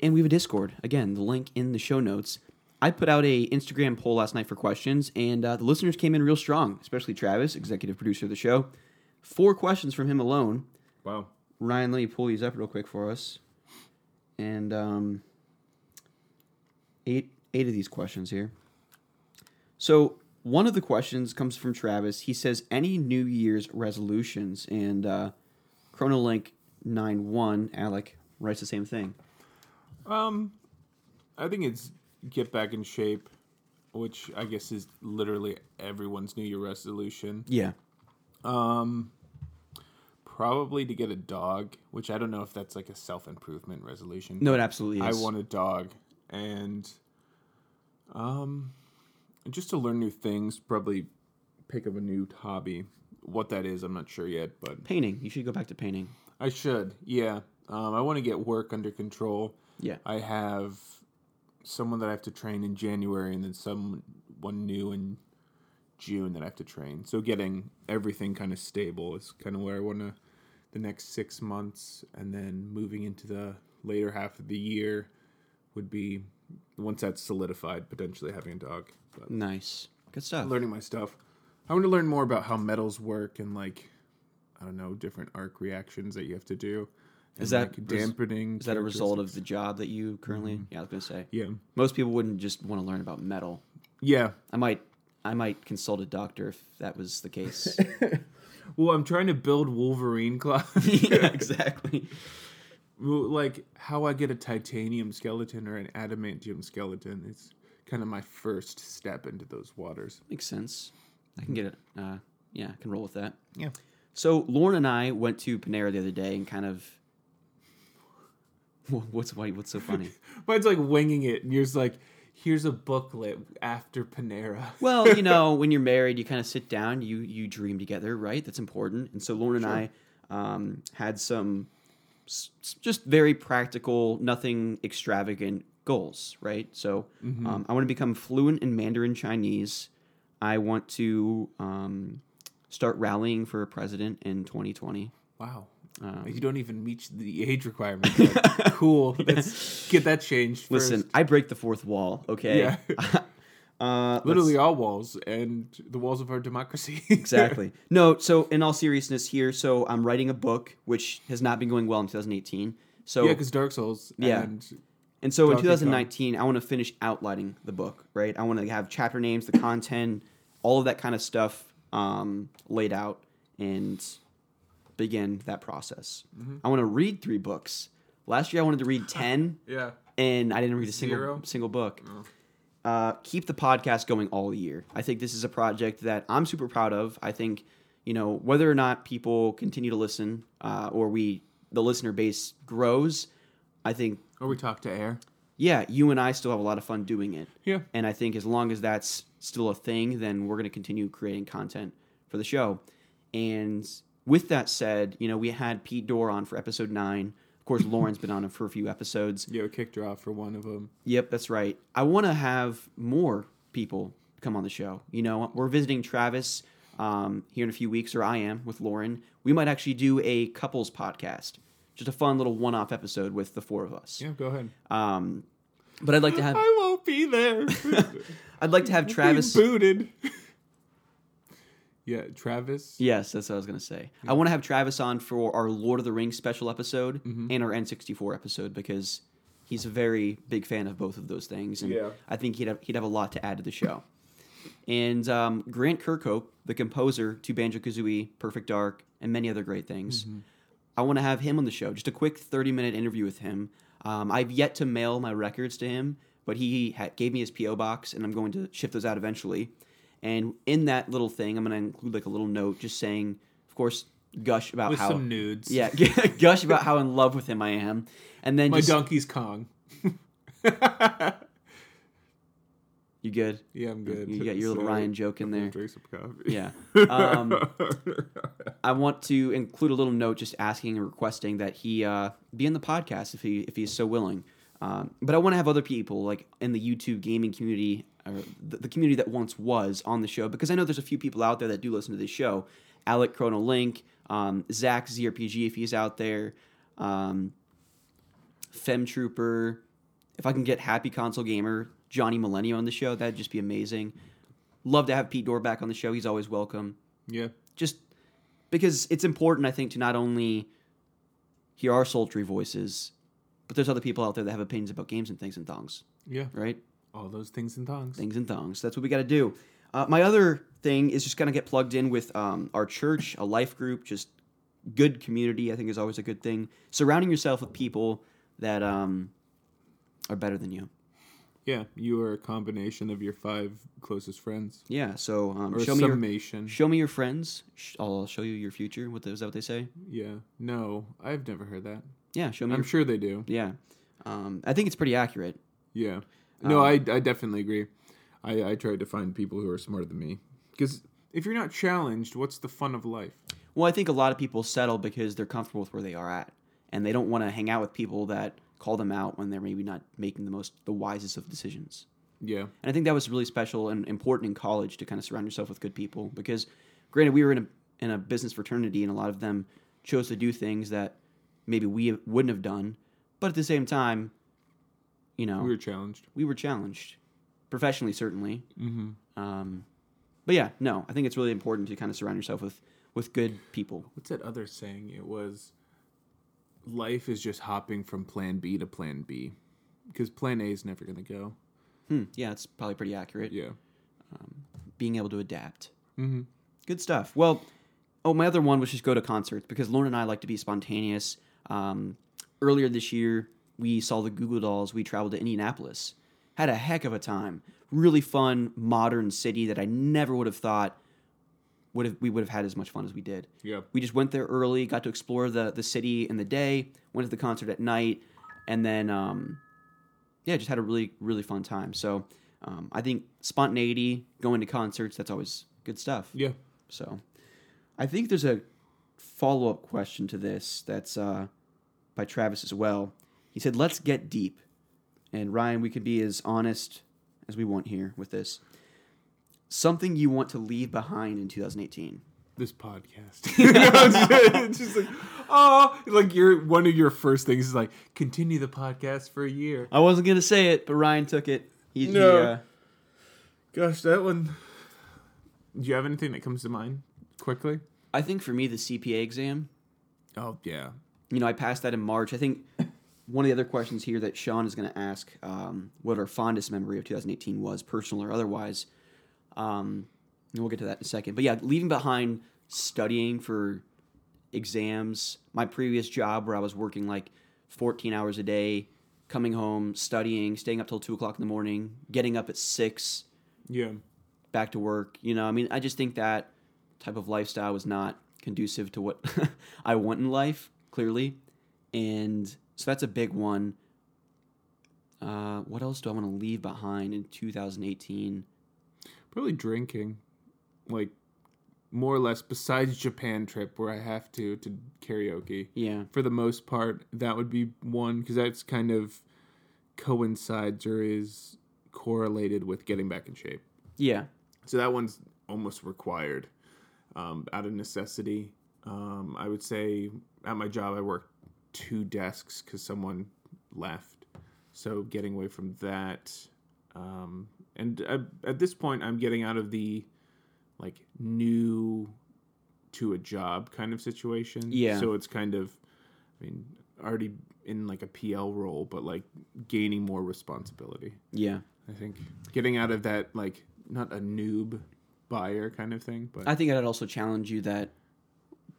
And we have a Discord. Again, the link in the show notes. I put out a Instagram poll last night for questions, and uh, the listeners came in real strong, especially Travis, executive producer of the show. Four questions from him alone. Wow. Ryan, let me pull these up real quick for us. And um, eight eight of these questions here. So one of the questions comes from Travis. He says, "Any New Year's resolutions?" And uh, Chronolink nine one Alec writes the same thing. Um, I think it's get back in shape, which I guess is literally everyone's New Year resolution. Yeah, Um, probably to get a dog, which I don't know if that's like a self improvement resolution. no, it absolutely is. I want a dog, and um, just to learn new things. Probably pick up a new hobby. What that is, I'm not sure yet, but painting. You should go back to painting. I should. Yeah, um, I want to get work under control. Yeah, I have someone that I have to train in January, and then someone new in June that I have to train. So getting everything kind of stable is kind of where I want to the next six months, and then moving into the later half of the year would be once that's solidified, potentially having a dog. But nice, good stuff. learning my stuff. I want to learn more about how metals work and like I don't know different arc reactions that you have to do. Is that like, dampening? Is that a result of the job that you currently? Yeah, I was gonna say. Yeah, Most people wouldn't just want to learn about metal. yeah. I might, I might consult a doctor if that was the case. Well, I'm trying to build Wolverine claws. yeah, exactly. Like how I get a titanium skeleton or an adamantium skeleton. It's kind of my first step into those waters. Makes sense. I can get it. Uh, yeah, I can roll with that. Yeah. So Lauren and I went to Panera the other day and kind of. Wha- What's why? What's so funny? Mine's like winging it, and you're just like, here's a booklet after Panera. Well, you know, when you're married, you kind of sit down, you you dream together, right? That's important. And so Lauren and I um, had some s- s- just very practical, nothing extravagant goals, right? So um, I want to become fluent in Mandarin Chinese. I want to um, start rallying for a president in 2020. Wow. Um, you don't even meet the age requirement. cool. Let's get that changed. Listen, first. I break the fourth wall, okay? Yeah. uh, let's- Literally all walls and the walls of our democracy. exactly. No, so in all seriousness here, so I'm writing a book which has not been going well in 2018. So yeah, because Dark Souls. Yeah. And and so in Donkey Kong. 2019, I want to finish outlining the book, right? I want to have chapter names, the content, all of that kind of stuff um, laid out and begin that process. Mm-hmm. I want to read three books. Last year I wanted to read 10 yeah. and I didn't read a Zero? single single book. Uh, keep the podcast going all year. I think this is a project that I'm super proud of. I think you know whether or not people continue to listen uh, or we the listener base grows. I think Or we talk to air. yeah, you and I still have a lot of fun doing it. Yeah. And I think as long as that's still a thing, then we're going to continue creating content for the show. And with that said, you know, we had Pete Dorr on for episode nine. Of course, Lauren's been on for a few episodes. Kicked her off for one of them. Yep, that's right. I want to have more people come on the show. You know, we're visiting Travis um, here in a few weeks, or I am with Lauren. We might actually do a couples podcast, just a fun little one-off episode with the four of us. Yeah, go ahead. Um, but I'd like to have I won't be there. I'd like to have Travis. Booted. Yeah, Travis. Yes, that's what I was gonna say. I want to have Travis on for our Lord of the Rings special episode and our N64 episode because he's a very big fan of both of those things, and Yeah. I think he'd have, he'd have a lot to add to the show. And um, Grant Kirkhope, the composer to Banjo Kazooie, Perfect Dark, and many other great things, I want to have him on the show. Just a quick 30 minute interview with him. Um, I've yet to mail my records to him, but he ha- gave me his P.O. box, and I'm going to ship those out eventually. And in that little thing, I'm going to include like a little note just saying, of course, gush about With how. some nudes. Yeah, gush about how in love with him I am. And then My just. donkey's Kong. You good? Yeah, I'm good. You got your little. Ryan joke in there. Drink some coffee. Yeah. Um, I want to include a little note just asking and requesting that he uh, be in the podcast if he if he's so willing. Um, but I want to have other people like in the YouTube gaming community or the, the community that once was on the show because I know there's a few people out there that do listen to this show. Alec Chrono Link, um, Zach ZRPG if he's out there, um, Fem Trooper. If I can get Happy Console Gamer, Johnny Millennium on the show, that'd just be amazing. Love to have Pete Dorr back on the show. He's always welcome yeah. just because it's important, I think, to not only hear our sultry voices, but there's other people out there that have opinions about games and things and thongs, Yeah. right? All those things and thongs. things and thongs. That's what we got to do. Uh, my other thing is just gonna get plugged in with um, our church, a life group, just good community. I think is always a good thing. Surrounding yourself with people that um, are better than you. Yeah, you are a combination of your five closest friends. Yeah. So um, Or show me your summation. show me your friends. Sh- I'll show you your future. What the, is that what they say? yeah. No, I've never heard that. Yeah. Show me. I'm your, sure they do. Yeah. Um, I think it's pretty accurate. Yeah. No, Um, I, I definitely agree. I, I tried to find people who are smarter than me. Because if you're not challenged, what's the fun of life? Well, I think a lot of people settle because they're comfortable with where they are at, and they don't want to hang out with people that call them out when they're maybe not making the most, the wisest of decisions. Yeah. And I think that was really special and important in college to kind of surround yourself with good people because, granted, we were in a in a business fraternity, and a lot of them chose to do things that maybe we wouldn't have done, but at the same time, you know, We were challenged. we were challenged professionally, certainly. Mm-hmm. Um, but yeah, no, I think it's really important to kind of surround yourself with with good people. What's that other saying? It was life is just hopping from plan B to plan B. Because plan A is never going to go. Hmm, yeah, it's probably pretty accurate. Yeah. Being able to adapt. Mm-hmm. Good stuff. Well, oh, my other one was just go to concerts because Lauren and I like to be spontaneous. Um, earlier this year, we saw the Goo Goo Dolls. We traveled to Indianapolis. Had a heck of a time. Really fun, modern city that I never would have thought would have we would have had as much fun as we did. Yeah. We just went there early, got to explore the the city in the day, went to the concert at night, and then um, yeah, just had a really really fun time. So um, I think spontaneity, going to concerts, that's always good stuff. Yeah. So I think there's a follow up question to this that's uh, by Travis as well. He said, "Let's get deep," and Ryan, we could be as honest as we want here with this. Something you want to leave behind in 2018. This podcast. it's just like, oh, like your one of your first things is like continue the podcast for a year. I wasn't gonna say it, but Ryan took it. He, he, No. uh, Gosh, that one. Do you have anything that comes to mind quickly? I think for me, the CPA exam. Oh yeah. you know, I passed that in March. I think one of the other questions here that Sean is going to ask um, what our fondest memory of 2018 was, personal or otherwise. Um, and we'll get to that in a second. But yeah, leaving behind studying for exams, my previous job where I was working like 14 hours a day, coming home, studying, staying up till 2 o'clock in the morning, getting up at 6, Yeah. back to work. You know, I mean, I just think that type of lifestyle was not conducive to what I want in life, clearly. And so that's a big one. Uh, what else do I want to leave behind in 2018? Probably drinking, like more or less. Besides Japan trip where I have to to karaoke. Yeah. For the most part, that would be one because that's kind of coincides or is correlated with getting back in shape. Yeah. So that one's almost required um, out of necessity. Um, I would say at my job, I work two desks because someone left. So getting away from that. Um, and at, at this point, I'm getting out of the like new to a job kind of situation. Yeah. So it's kind of, I mean, already in like a PL role, but like gaining more responsibility. Yeah. I think getting out of that like not a noob buyer kind of thing, but I think I'd also challenge you that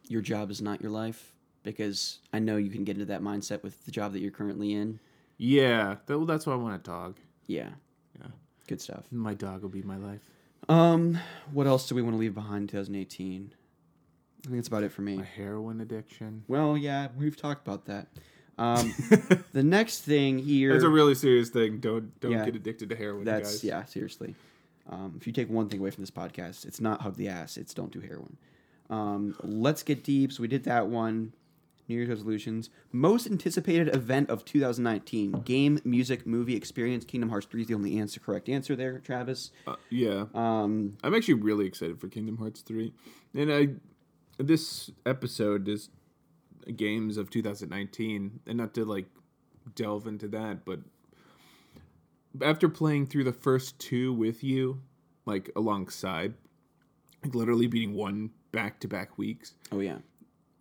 your job is not your life because I know you can get into that mindset with the job that you're currently in. yeah, that, well, that's why I want a dog. Yeah. Yeah. Good stuff. My dog will be my life. Um, what else do we want to leave behind in 2018? I think that's about it for me. My heroin addiction. Well, yeah, we've talked about that. Um, the next thing here. That's a really serious thing. Don't don't Yeah. get addicted to heroin, that's guys. yeah, seriously. Um, if you take one thing away from this podcast, it's not hug the ass. It's don't do heroin. Um, let's get deep. So we did that one. New Year's resolutions. Most anticipated event of 2019: game, music, movie, experience. Kingdom Hearts 3 is the only answer, correct answer there, Travis. Uh, yeah. Um, I'm actually really excited for Kingdom Hearts 3. And I this episode is games of 2019 and not to like delve into that, but after playing through the first two with you like alongside like literally beating one back-to-back weeks, oh yeah,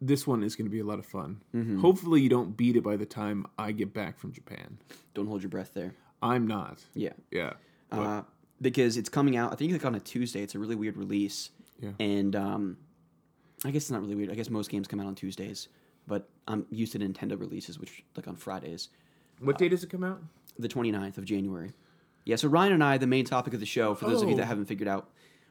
this one is going to be a lot of fun. Mm-hmm. Hopefully you don't beat it by the time I get back from Japan. don't hold your breath there. I'm not. Yeah. Yeah. uh, because it's coming out. I think like on a Tuesday. It's a really weird release, Yeah. and um, I guess it's not really weird. I guess most games come out on Tuesdays, but I'm used to Nintendo releases, which like on Fridays. What day does it come out? the 29th of January. Yeah, so Ryan and I, the main topic of the show, for those of you Oh. that haven't figured out,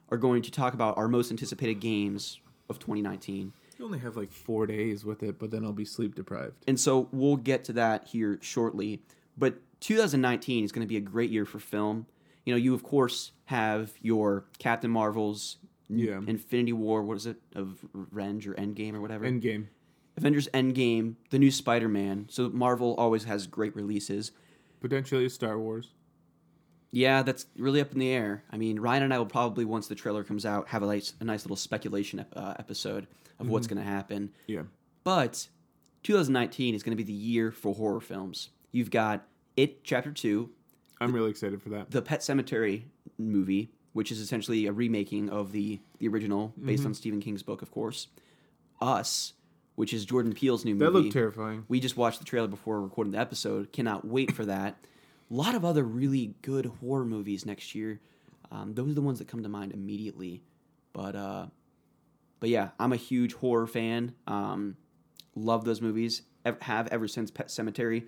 are going to talk about our most anticipated games of 2019. You only have like four days with it, but then I'll be sleep deprived. And so we'll get to that here shortly. But 2019 is going to be a great year for film. You know, you of course have your Captain Marvel's Yeah. Infinity War, what is it, of Revenge or Endgame or whatever? Endgame. Avengers Endgame, the new Spider Man. So Marvel always has great releases. Potentially a Star Wars. Yeah, that's really up in the air. I mean, Ryan and I will probably, once the trailer comes out, have a nice, a nice little speculation uh, episode of what's going to happen. Yeah. But 2019 is going to be the year for horror films. You've got It Chapter 2, I'm really excited for that. the Pet Sematary movie, which is essentially a remaking of the, the original, based on Stephen King's book, of course. Us, which is Jordan Peele's new movie. That looked terrifying. We just watched the trailer before recording the episode. Cannot wait for that. A lot of other really good horror movies next year. Um, those are the ones that come to mind immediately. But uh, but yeah, I'm a huge horror fan. Um, love those movies. Have ever since Pet Sematary.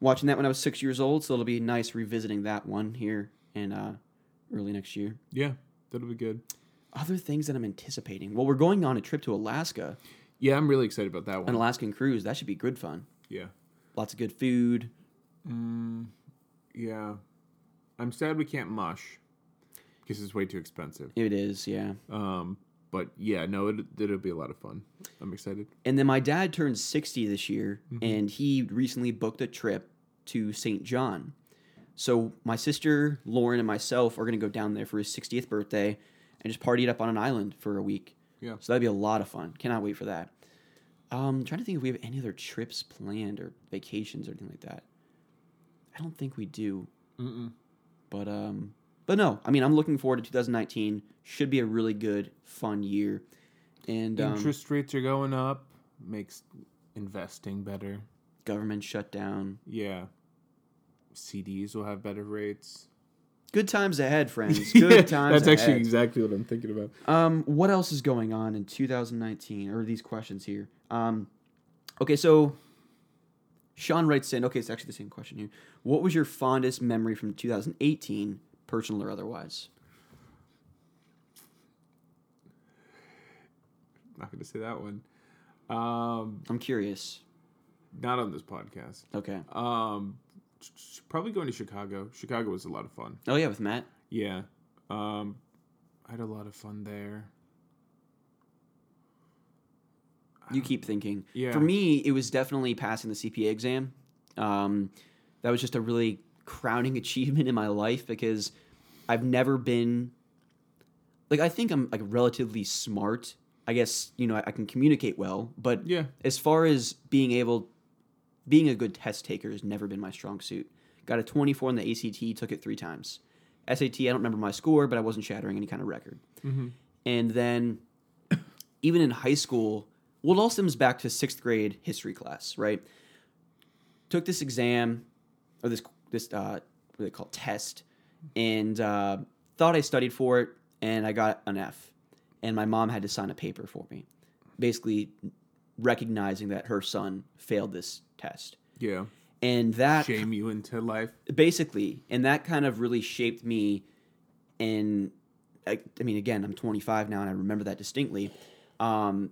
Watching that when I was six years old, so it'll be nice revisiting that one here in uh, early next year. Yeah, that'll be good. Other things that I'm anticipating. Well, we're going on a trip to Alaska, Yeah, I'm really excited about that one. an. Alaskan cruise. That should be good fun. Yeah. Lots of good food. Yeah. I'm sad we can't mush because it's way too expensive. It is, yeah. Um, but yeah, no, it, it'll be a lot of fun. I'm excited. And then my dad turned 60 this year, and he recently booked a trip to St. John. So my sister, Lauren, and myself are going to go down there for his 60th birthday and just party it up on an island for a week. Yeah. So that'd be a lot of fun. Cannot wait for that. Um, trying to think if we have any other trips planned or vacations or anything like that. I don't think we do. Mm-mm. But um, but no, I mean, I'm looking forward to 2019. Should be a really good, fun year. And um, Interest rates are going up, makes investing better. government shutdown. Yeah. CDs will have better rates. Good times ahead, friends. Good times. That's actually exactly what I'm thinking about. Um, what else is going on in 2019? Or these questions here. Um, okay, so Sean writes in. Okay, it's actually the same question here. What was your fondest memory from 2018, personal or otherwise? Not going to say that one. Um, I'm curious. not on this podcast. Okay. Um, probably going to Chicago. Chicago was a lot of fun. Oh yeah, with Matt. Yeah. Um, I had a lot of fun there. You keep thinking. Yeah. For me, it was definitely passing the CPA exam. Um, that was just a really crowning achievement in my life because I've never been like I think I'm like relatively smart. I guess you know I, I can communicate well, but Yeah. as far as being able, being a good test taker has never been my strong suit. Got a 24 on the ACT, took it three times. SAT, I don't remember my score, but I wasn't shattering any kind of record. And then even in high school, well, it all stems back to sixth grade history class, right? Took this exam or this this uh, what do they call it, test, and uh, thought I studied for it, and I got an F, and my mom had to sign a paper for me, basically recognizing that her son failed this test, Yeah. and that Shame you into life. basically and that kind of really shaped me and I, I mean again i'm 25 now and i remember that distinctly um,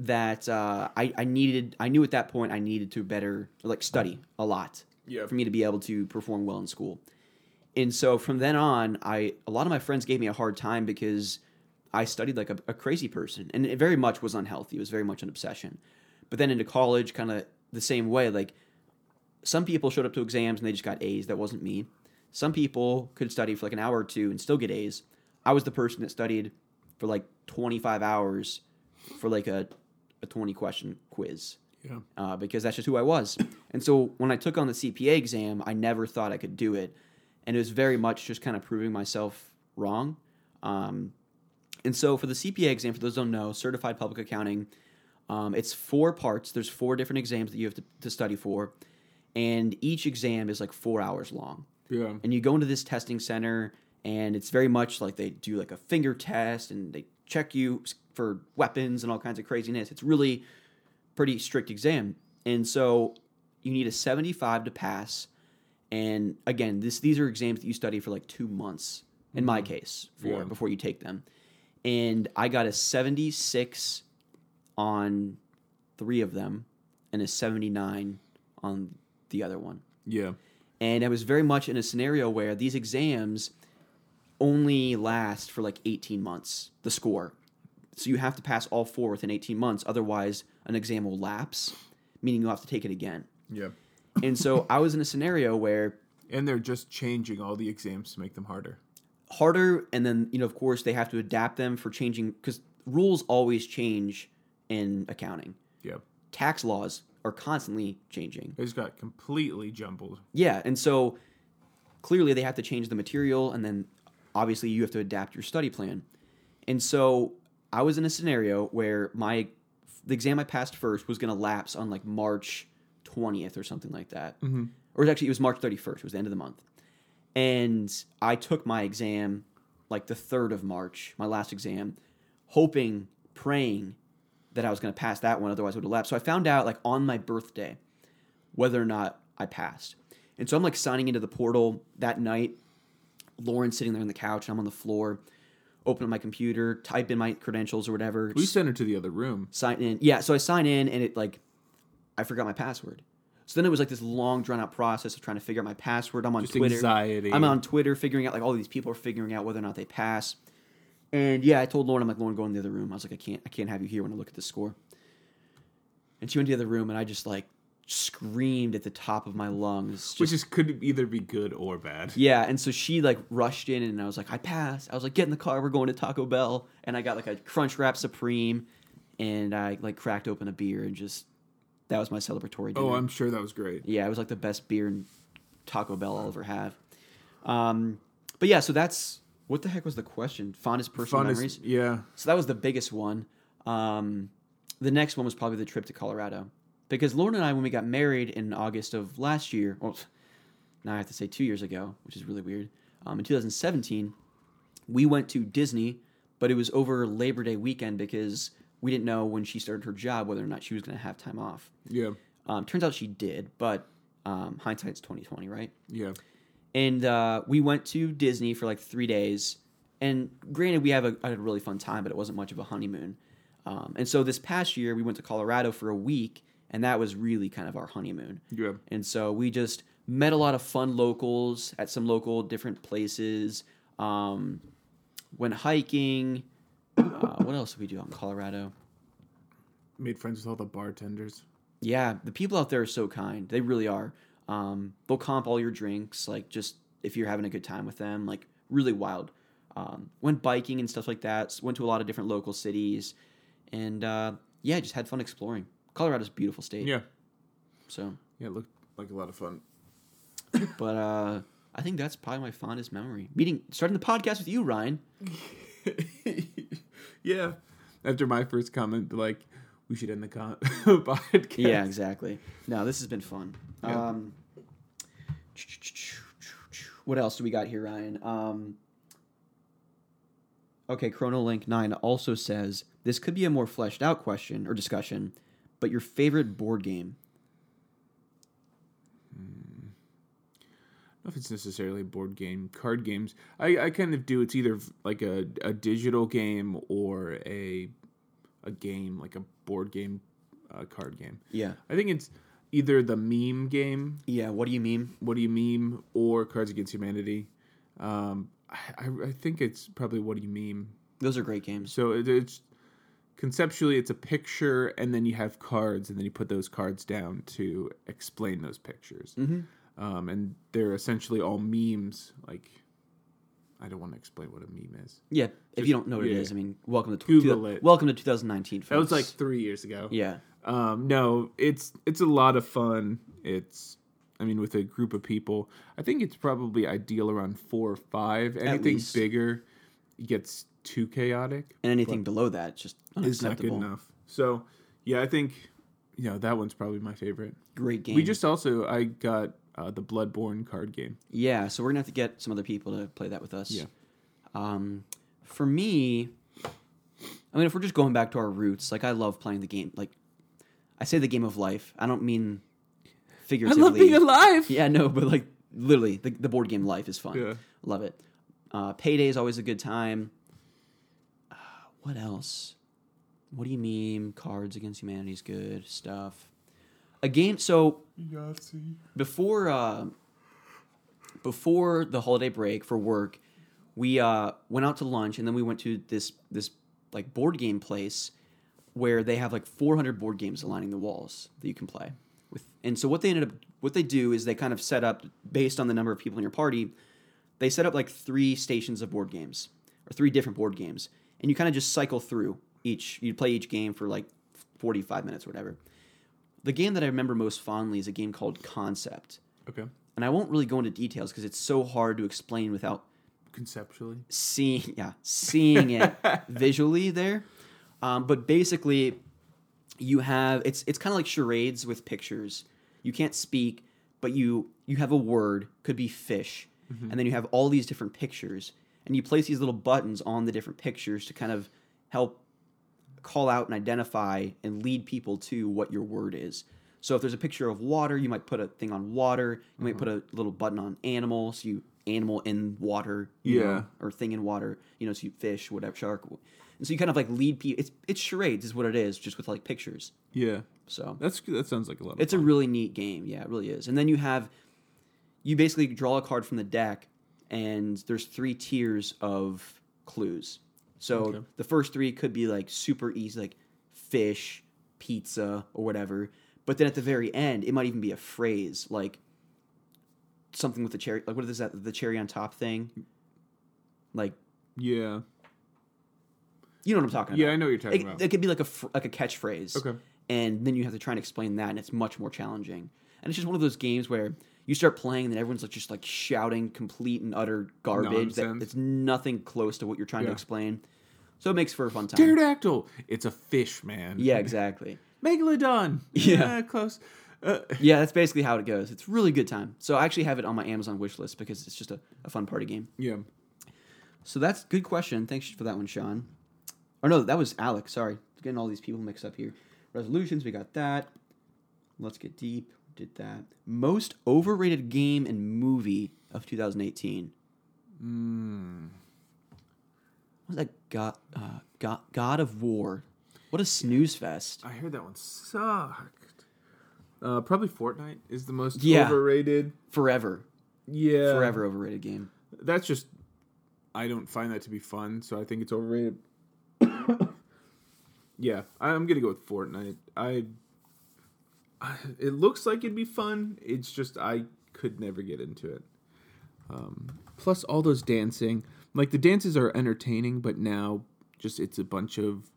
that uh, I, I needed i knew at that point i needed to better like study a lot Yeah. for me to be able to perform well in school and so from then on i a lot of my friends gave me a hard time because i studied like a, a crazy person and it very much was unhealthy it was very much an obsession but then into college kind of the same way like some people showed up to exams and they just got A's. That wasn't me. Some people could study for like an hour or two and still get A's. I was the person that studied for like 25 hours for like a, a 20 question quiz Yeah. uh, because that's just who I was. and so when I took on the CPA exam, I never thought I could do it. And it was very much just kind of proving myself wrong. Um, and so for the CPA exam, for those who don't know, Certified Public Accounting, um, it's four parts. There's four different exams that you have to, to study for. And each exam is like four hours long. Yeah. And you go into this testing center, and it's very much like they do like a finger test, and they check you for weapons and all kinds of craziness. It's really pretty strict exam, and so you need a seventy-five to pass. And again, this these are exams that you study for like two months. In my mm-hmm. case, for Yeah. before you take them, and I got a seventy-six on three of them, and a seventy-nine on the other one. Yeah. And I was very much in a scenario where these exams only last for like 18 months, the score. So you have to pass all four within 18 months. Otherwise, an exam will lapse, meaning you'll have to take it again. Yeah. And so I was in a scenario where And they're just changing all the exams to make them harder. harder, and then, you know, of course, they have to adapt them for changing, because rules always change in accounting. Yeah. Tax laws are constantly changing. Just got completely jumbled. Yeah, and so clearly they have to change the material, and then obviously you have to adapt your study plan. And so I was in a scenario where my the exam I passed first was going to lapse on like March twentieth or something like that, mm-hmm. or it was actually it was March thirty first. It was the end of the month, and I took my exam like the third of March, my last exam, hoping, praying that I was going to pass that one. Otherwise, it would have lapsed. So I found out like on my birthday whether or not I passed. And so I'm like signing into the portal that night. Lauren's sitting there on the couch, and I'm on the floor, open up my computer, type in my credentials or whatever, We sent her to the other room. sign in. Yeah, so I sign in, and it like, I forgot my password. So then it was like this long, drawn out process of trying to figure out my password. I'm on Just Twitter. anxiety. I'm on Twitter figuring out like all these people are figuring out whether or not they pass. And yeah, I told Lauren, I'm like, Lauren, go in the other room. I was like, I can't, I can't have you here when I look at the score. And she went to the other room, and I just like screamed at the top of my lungs, just Which is could either be good or bad. yeah, and so she like rushed in, and I was like, I passed. I was like, get in the car, we're going to Taco Bell, and I got like a Crunch Wrap Supreme, and I like cracked open a beer and just that was my celebratory dinner. Oh, I'm sure that was great. yeah, it was like the best beer and Taco Bell I'll ever have. Um, but yeah, so that's what the heck was the question? Fondest personal Fun memories. yeah. So that was the biggest one. Um, the next one was probably the trip to Colorado. Because Lauren and I, when we got married in August of last year, well, now I have to say two years ago, which is really weird, um, in 2017, we went to Disney, but it was over Labor Day weekend because we didn't know when she started her job whether or not she was going to have time off. Yeah. Um, turns out she did, but um, hindsight's 2020, right? Yeah. and uh, we went to Disney for like three days. And granted, we have a, had a really fun time, but it wasn't much of a honeymoon. Um, and so this past year, we went to Colorado for a week, and that was really kind of our honeymoon. Yeah. And so we just met a lot of fun locals at some local different places. Um, went hiking. Uh, what else did we do out in Colorado? Made friends with all the bartenders. Yeah, the people out there are so kind. They really are. Um, they'll comp all your drinks, like just if you're having a good time with them, like really wild. Um, went biking and stuff like that. Went to a lot of different local cities, and uh, yeah, just had fun exploring. Colorado's a beautiful state. Yeah. So, Yeah, it looked like a lot of fun. but uh, I think that's probably my fondest memory. Meeting, starting the podcast with you, Ryan. yeah. After my first comment, like, we should end the con- podcast. Yeah, exactly. No, this has been fun. Yeah. Um, what else do we got here, Ryan? Um, okay, ChronoLink 9 also says this could be a more fleshed out question or discussion, but your favorite board game? I don't know if it's necessarily a board game, card games. I, I kind of do. It's either like a, a digital game or a a game like a board game, uh, card game. Yeah. I think it's either the meme game. Yeah, what do you mean? What do you meme or Cards Against Humanity? Um, I, I I think it's probably what do you meme. Those are great games. So it, it's conceptually it's a picture, and then you have cards, and then you put those cards down to explain those pictures. Mm-hmm. Um, and they're essentially all memes. Like, I don't want to explain what a meme is. Yeah, if you don't know what it yeah. is, I mean, welcome to Google it. welcome to 2019. That was like three years ago. yeah, Um, no, it's it's a lot of fun. It's I mean, with a group of people, I think it's probably ideal around four or five. Anything bigger gets too chaotic. and anything below that just It's not good enough. So yeah, I think you know that one's probably my favorite. Great game. We just also I got uh, the Bloodborne card game. Yeah, so we're gonna have to get some other people to play that with us. Yeah. Um, for me, I mean, if we're just going back to our roots, like I love playing the game. Like I say, the game of life. I don't mean figuratively. I love being alive. Yeah, no, but like literally, the, the board game life is fun. Yeah. Love it. Uh, Payday is always a good time. What else? What do you mean? Cards Against Humanity is good stuff. A game. So before uh, before the holiday break for work, we uh, went out to lunch and then we went to this this like board game place where they have like 400 board games aligning the walls that you can play with. And so what they ended up what they do is they kind of set up based on the number of people in your party. They set up like three stations of board games or three different board games, and you kind of just cycle through each. You play each game for like 45 minutes or whatever. The game that I remember most fondly is a game called Concept Okay. and I won't really go into details because it's so hard to explain without Conceptually. seeing yeah seeing it visually there. Um, but basically, you have it's it's kind of like charades with pictures. You can't speak, but you you have a word could be fish, and then you have all these different pictures, and you place these little buttons on the different pictures to kind of help call out and identify and lead people to what your word is. So if there's a picture of water, you might put a thing on water. You might mm-hmm. put a little button on animal, so you animal in water, you Yeah. know, or thing in water, you know, so you fish, whatever, shark. And so you kind of like lead people. It's it's charades, is what it is, just with like pictures. Yeah. So That's that sounds like a lot. Of it's a really neat game. Yeah, it really is. And then you have, you basically draw a card from the deck, and there's three tiers of clues. So Okay. the first three could be like super easy, like fish, pizza, or whatever. But then at the very end, it might even be a phrase like something with the cherry. Like what is that? The cherry on top thing. Like yeah. you know what I'm talking about. Yeah. I know what you're talking it, about. it could be like a like a catchphrase. Okay. And then you have to try and explain that, and it's much more challenging. And it's just one of those games where you start playing, and then everyone's like just like shouting complete and utter garbage that Nonsense. it's nothing close to what you're trying to Yeah. explain. So it makes for a fun time. Pterodactyl. It's a fish, man. Yeah, exactly. Megalodon. Yeah. close. Uh, Yeah, that's basically how it goes. It's a really good time. So I actually have it on my Amazon wish list because it's just a, a fun party game. yeah. So that's good question. Thanks for that one, Sean. Or no, that was Alex. Sorry, getting all these people mixed up here. Resolutions, we got that. Let's get deep. Did that. Most overrated game and movie of 2018. Mm. What was that? God, uh, God, God of War. What a snooze fest. I heard that one sucked. Uh, probably Fortnite is the most Yeah. overrated. Forever, Yeah. forever overrated game. That's just. I don't find that to be fun, so I think it's overrated. yeah, I'm gonna go with Fortnite. I. It looks like it'd be fun. It's just I could never get into it. Um, plus all those dancing, like the dances are entertaining, but now just it's a bunch of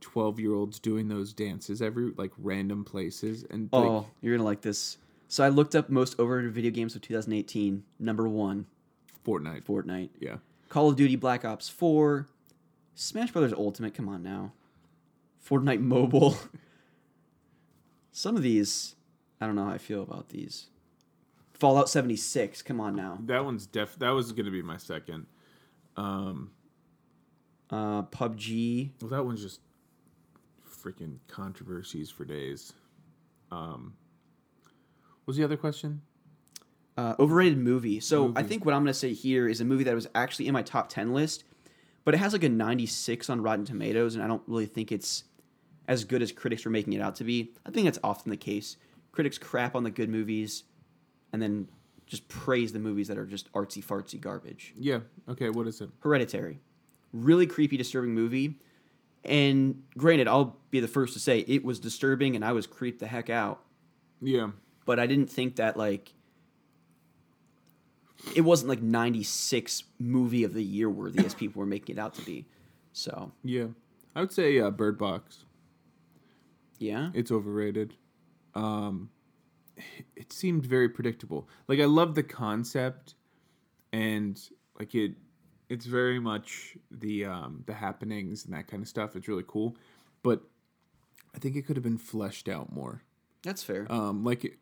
twelve year olds doing those dances every like random places and like, Oh, you're gonna like this. So I looked up most overrated video games of 2018. Number one, Fortnite. Fortnite. Yeah. Call of Duty Black Ops 4, Smash Brothers Ultimate, come on now. Fortnite Mobile. Some of these, I don't know how I feel about these. Fallout 76, come on now. That one's def. That was gonna be my second. Um, Uh, PUBG. well, that one's just freaking controversies for days. Um, what was the other question? Uh, overrated movie. So I think what I'm going to say here is a movie that was actually in my top 10 list, but it has like a 96 on Rotten Tomatoes, and I don't really think it's as good as critics were making it out to be. I think that's often the case. Critics crap on the good movies and then just praise the movies that are just artsy fartsy garbage. Yeah. Okay. What is it? Hereditary. Really creepy, disturbing movie. And granted, I'll be the first to say it was disturbing and I was creeped the heck out. Yeah. But I didn't think that like it wasn't like 96 movie of the year worthy as people were making it out to be. So, Yeah. I would say uh, Bird Box. Yeah. It's overrated. Um, it seemed very predictable. Like I love the concept, and like it, it's very much the um, the happenings and that kind of stuff. It's really cool, but I think it could have been fleshed out more. That's fair. Um, like it,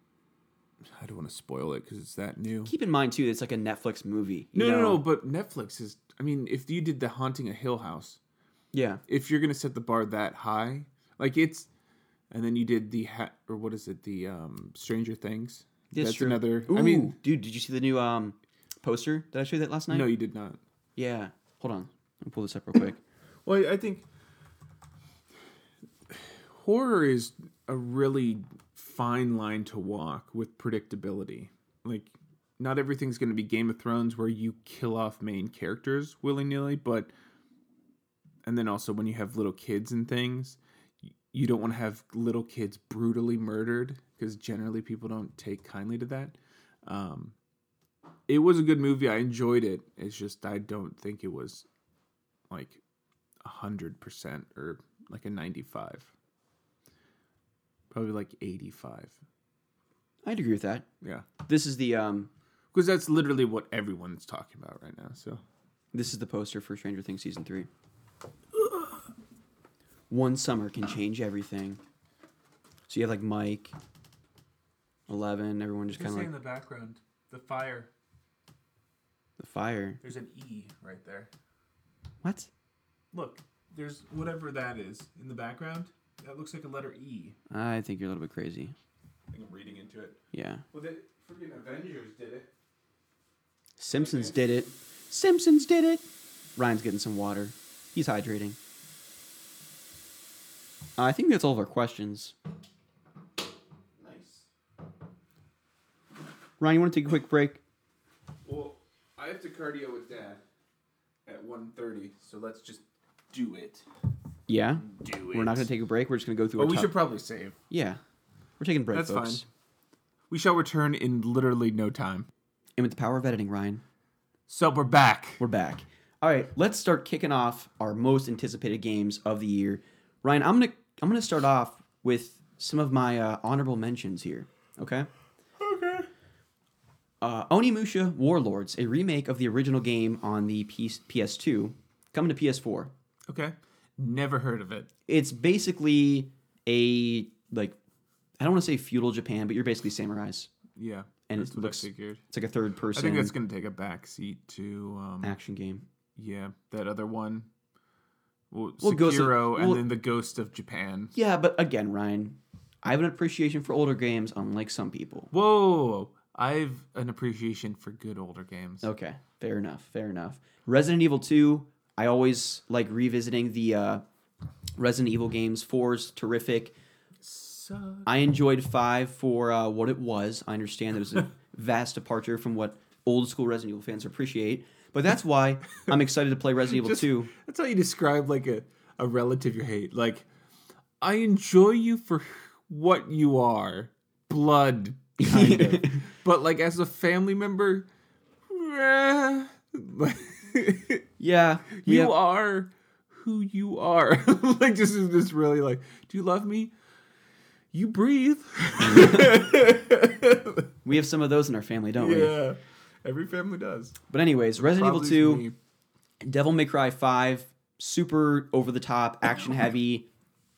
I don't want to spoil it because it's that new. Keep in mind too, it's like a Netflix movie. No, no, no. But Netflix is. I mean, if you did the Haunting of Hill House, Yeah, if you're gonna set the bar that high, like it's, and then you did the ha- or what is it, the um Stranger Things. That's another. Ooh, I mean, dude, did you see the new um poster? Did I show you that last night? no, you did not. Yeah. Hold on. Me pull this up real quick. Well, I think horror is a really fine line to walk with predictability. Like, not everything's going to be Game of Thrones where you kill off main characters willy nilly, but. And then also, when you have little kids and things, you don't want to have little kids brutally murdered because generally people don't take kindly to that. Um, it was a good movie. I enjoyed it. It's just, I don't think it was like a hundred percent or like a ninety-five. Probably like eighty-five. I'd agree with that. Yeah, This is the um because that's literally what everyone's talking about right now. So this is the poster for Stranger Things season three. One summer can change everything. So you have like Mike, Eleven, everyone just kind of like the background, the fire. the fire. There's an E right there. What? Look, there's whatever that is in the background. That looks like a letter E. I think you're a little bit crazy. I think I'm reading into it. Yeah. Well, the freaking Avengers did it. Simpsons did it. Simpsons did it. Ryan's getting some water. He's hydrating. I think that's all of our questions. Nice. Ryan, you want to take a quick break? Well, I have to cardio with Dad at 1.30, so let's just do it. Yeah. Do it. We're not going to take a break. We're just going to go through. Oh, we top- should probably save. Yeah. We're taking a break, That's folks. fine. We shall return in literally no time. And with the power of editing, Ryan, So we're back. we're back. All right, let's start kicking off our most anticipated games of the year. Ryan, I'm gonna I'm gonna start off with some of my uh, honorable mentions here. Okay. Okay. Uh, Onimusha Warlords, a remake of the original game on the PS- PS2, coming to PS4. Okay. Never heard of it. It's basically a like I don't want to say feudal Japan, but you're basically samurais. Yeah. And it looks- figured. It's like a third person. I think that's going to take a back seat to, um, action game. yeah, that other one. Well, Well, Ghost of- Sekiro and well- then the Ghost of Japan. Yeah, but again, Ryan, I have an appreciation for older games, unlike some people. Whoa. I've an appreciation for good older games. Okay, fair enough, fair enough. Resident Evil 2, I always like revisiting the uh, Resident Evil games. 4's terrific. Suck. I enjoyed 5 for uh, what it was. I understand that it was a vast departure from what old school Resident Evil fans appreciate. But that's why I'm excited to play Resident Evil Just- 2. That's how you describe like a, a relative you hate. Like, I enjoy you for what you are. Blood, kind of. but like as a family member, eh, Yeah, you yeah. are who you are. like this is just really like, do you love me? You breathe. We have some of those in our family, don't we? Every family does. But anyways, Resident Probably Evil 2, me. Devil May Cry 5, super over the top, action heavy.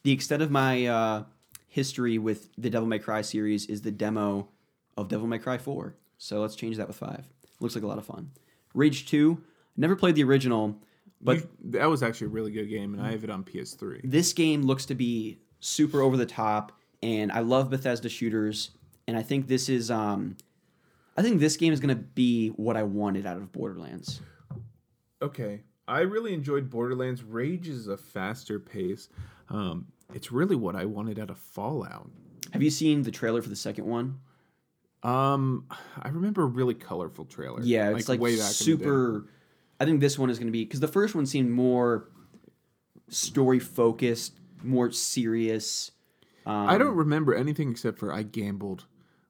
The extent of my uh, history with the Devil May Cry series is the demo of Devil May Cry 4. So let's change that with 5. Looks like a lot of fun. Rage 2, never played the original, but You- that was actually a really good game, and I have it on PS3. this game looks to be super over the top and I love Bethesda shooters and I think this is um I think this game is going to be what I wanted out of Borderlands. Okay. I really enjoyed Borderlands. Rage is a faster pace. Um, it's really what I wanted out of Fallout. Have you seen the trailer for the second one? Um, I remember a really colorful trailer. Yeah, it's like, way back in the super. I think this one is going to be because the first one seemed more story focused, more serious. Um, I don't remember anything except for I gambled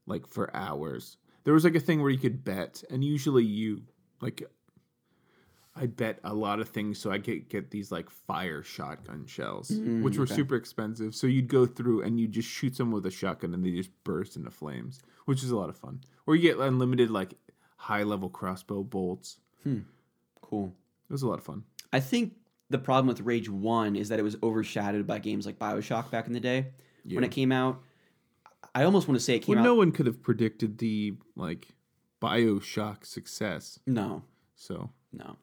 like for hours. There was like a thing where you could bet, and usually you like. I bet a lot of things, so I get get these like fire shotgun shells, which were okay. super expensive. So you'd go through and you just shoot someone with a shotgun, and they just burst into flames, which is a lot of fun. Or you get unlimited like high level crossbow bolts. Hmm. Cool. It was a lot of fun. I think the problem with Rage One is that it was overshadowed by games like Bioshock back in the day when it came out. I almost want to say it came Well, out. no one could have predicted the like Bioshock success. no, So no.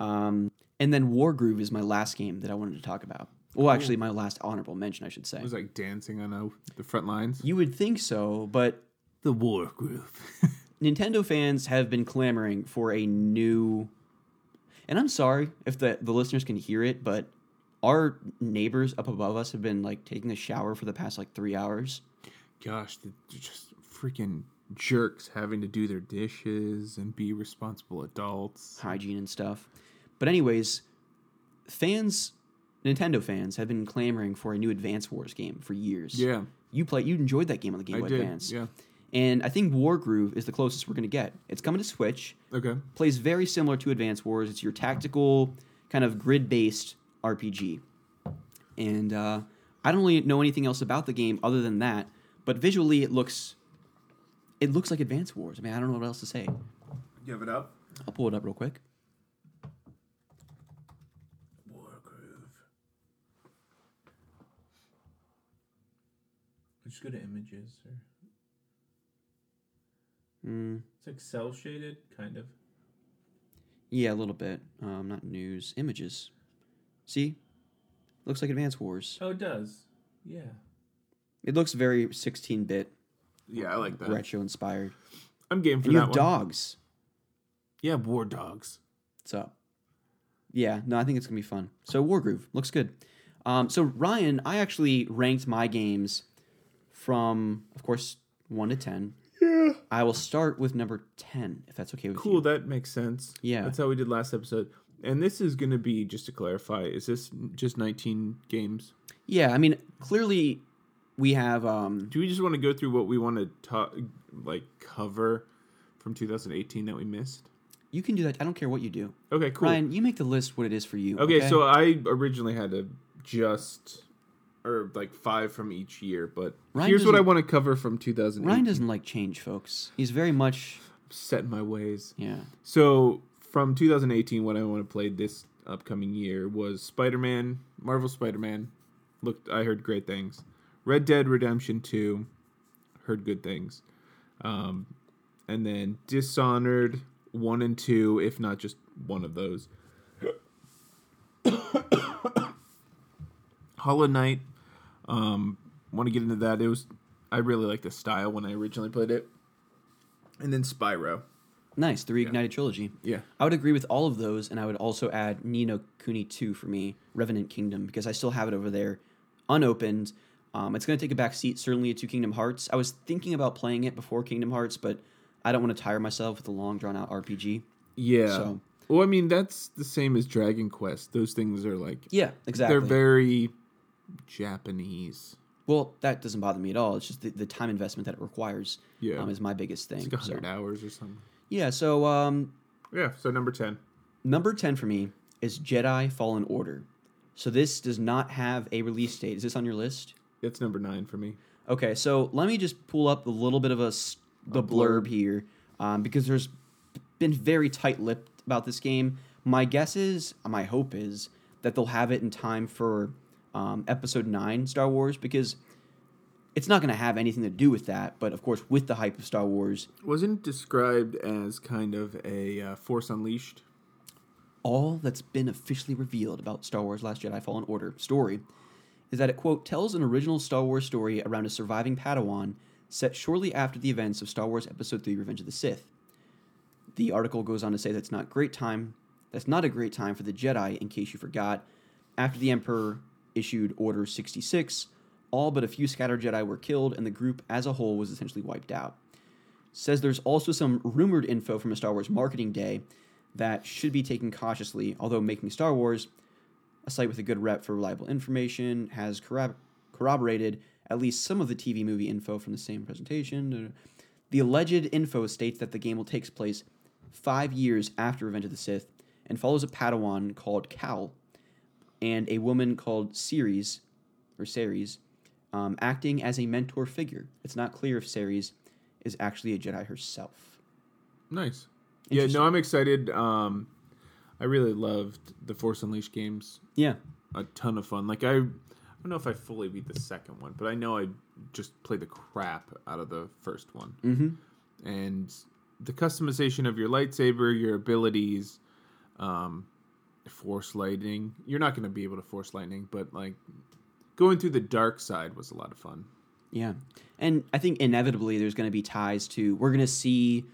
Um, and then Wargroove is my last game that I wanted to talk about. Well, actually, my last honorable mention, I should say. it was like dancing on uh, the front lines. You would think so, but The war groove. Nintendo fans have been clamoring for a new. And I'm sorry if the the listeners can hear it, but our neighbors up above us have been like taking a shower for the past like three hours. Gosh, they're just freaking jerks having to do their dishes and be responsible adults. hygiene and stuff. But anyways, fans, Nintendo fans have been clamoring for a new Advance Wars game for years. Yeah, You play, you enjoyed that game on the Game Boy. Advance. Yeah. And I think Wargroove is the closest we're going to get. It's coming to Switch. Okay. Plays very similar to Advance Wars. It's your tactical, kind of grid-based RPG. And uh, I don't really know anything else about the game other than that. But visually, it looks, it looks like Advance Wars. I mean, I don't know what else to say. Give it up. I'll pull it up real quick. War groove. Let's just go to images or Mm. it's like cell shaded, kind of. Yeah, a little bit. Um, not news. Images. See? Looks like Advance Wars. Oh, it does. Yeah. It looks very 16 bit, Yeah, I like that. retro inspired. I'm game for And you have one. dogs. Yeah, war dogs. What's up? Yeah, no, I think it's going to be fun. So, Wargroove. Looks good. Um, so, Ryan, I actually ranked my games from, of course, 1 to 10. Yeah. I will start with number 10, if that's okay with Cool, you. that makes sense. Yeah. That's how we did last episode. And this is going to be, just to clarify, is this just 19 games? Yeah, I mean, clearly we have. Um, Do we just want to go through what we want to talk, like cover from 2018 that we missed? you can do that. I don't care what you do. Okay, cool. Ryan, you make the list what it is for you. okay, so I originally had to just or like five from each year, but Ryan here's what I want to cover from 2018. Ryan doesn't like change, folks. He's very much set in my ways. yeah. So from 2018, what I want to play this upcoming year was Spider-Man, Marvel Spider-Man. Looked, I heard great things. Red Dead Redemption 2, heard good things. Um, and then Dishonored one and two, if not just one of those. Hollow Knight. Um, want to get into that. It was I really liked the style when I originally played it. And then Spyro. Nice, the reignited trilogy. Yeah. I would agree with all of those, and I would also add Ni no Kuni 2 for me, Revenant Kingdom, because I still have it over there unopened. Um, it's going to take a back seat, certainly, to Kingdom Hearts. I was thinking about playing it before Kingdom Hearts, but I don't want to tire myself with a long, drawn out RPG. Yeah. So- Well, I mean, that's the same as Dragon Quest. Those things are like Yeah, exactly. they're very Japanese. well, that doesn't bother me at all. It's just the, the time investment that it requires Yeah. um, is my biggest thing. It's like So- hundred hours or something. yeah, so um, Yeah. So number ten. Number 10 for me is Jedi Fallen Order. So this does not have a release date. Is this on your list? It's number nine for me. Okay, so let me just pull up a little bit of a the blurb here um, because there's been very tight-lipped about this game. My guess is, my hope is that they'll have it in time for um, Episode Nine Star Wars because it's not going to have anything to do with that. But of course, with the hype of Star Wars, Wasn't described as kind of a uh, Force Unleashed. all that's been officially revealed about Star Wars Last Jedi Fallen Order story is that it, quote, tells an original Star Wars story around a surviving Padawan set shortly after the events of Star Wars Episode 3 Revenge of the Sith. The article goes on to say that's not great time. That's not a great time for the Jedi, in case you forgot. After the Emperor issued Order 66, all but a few scattered Jedi were killed, and the group as a whole was essentially wiped out says there's also some rumored info from a Star Wars marketing day that should be taken cautiously, although Making Star Wars, a site with a good rep for reliable information, has corrob- corroborated at least some of the TV movie info from the same presentation. The alleged info states that the game will take place five years after Revenge of the Sith and follows a Padawan called Cal and a woman called Ceres, or Ceres, um, acting as a mentor figure. It's not clear if Ceres is actually a Jedi herself. Nice. Yeah. No, I'm excited. Um, I really loved the Force Unleashed games. Yeah, A ton of fun. Like I, I don't know if I fully beat the second one, but I know I just play the crap out of the first one. Mm-hmm. and the customization of your lightsaber, your abilities, um, force lightning. You're not going to be able to force lightning, but like going through the dark side was a lot of fun. Yeah. And I think inevitably there's going to be ties to we're going to see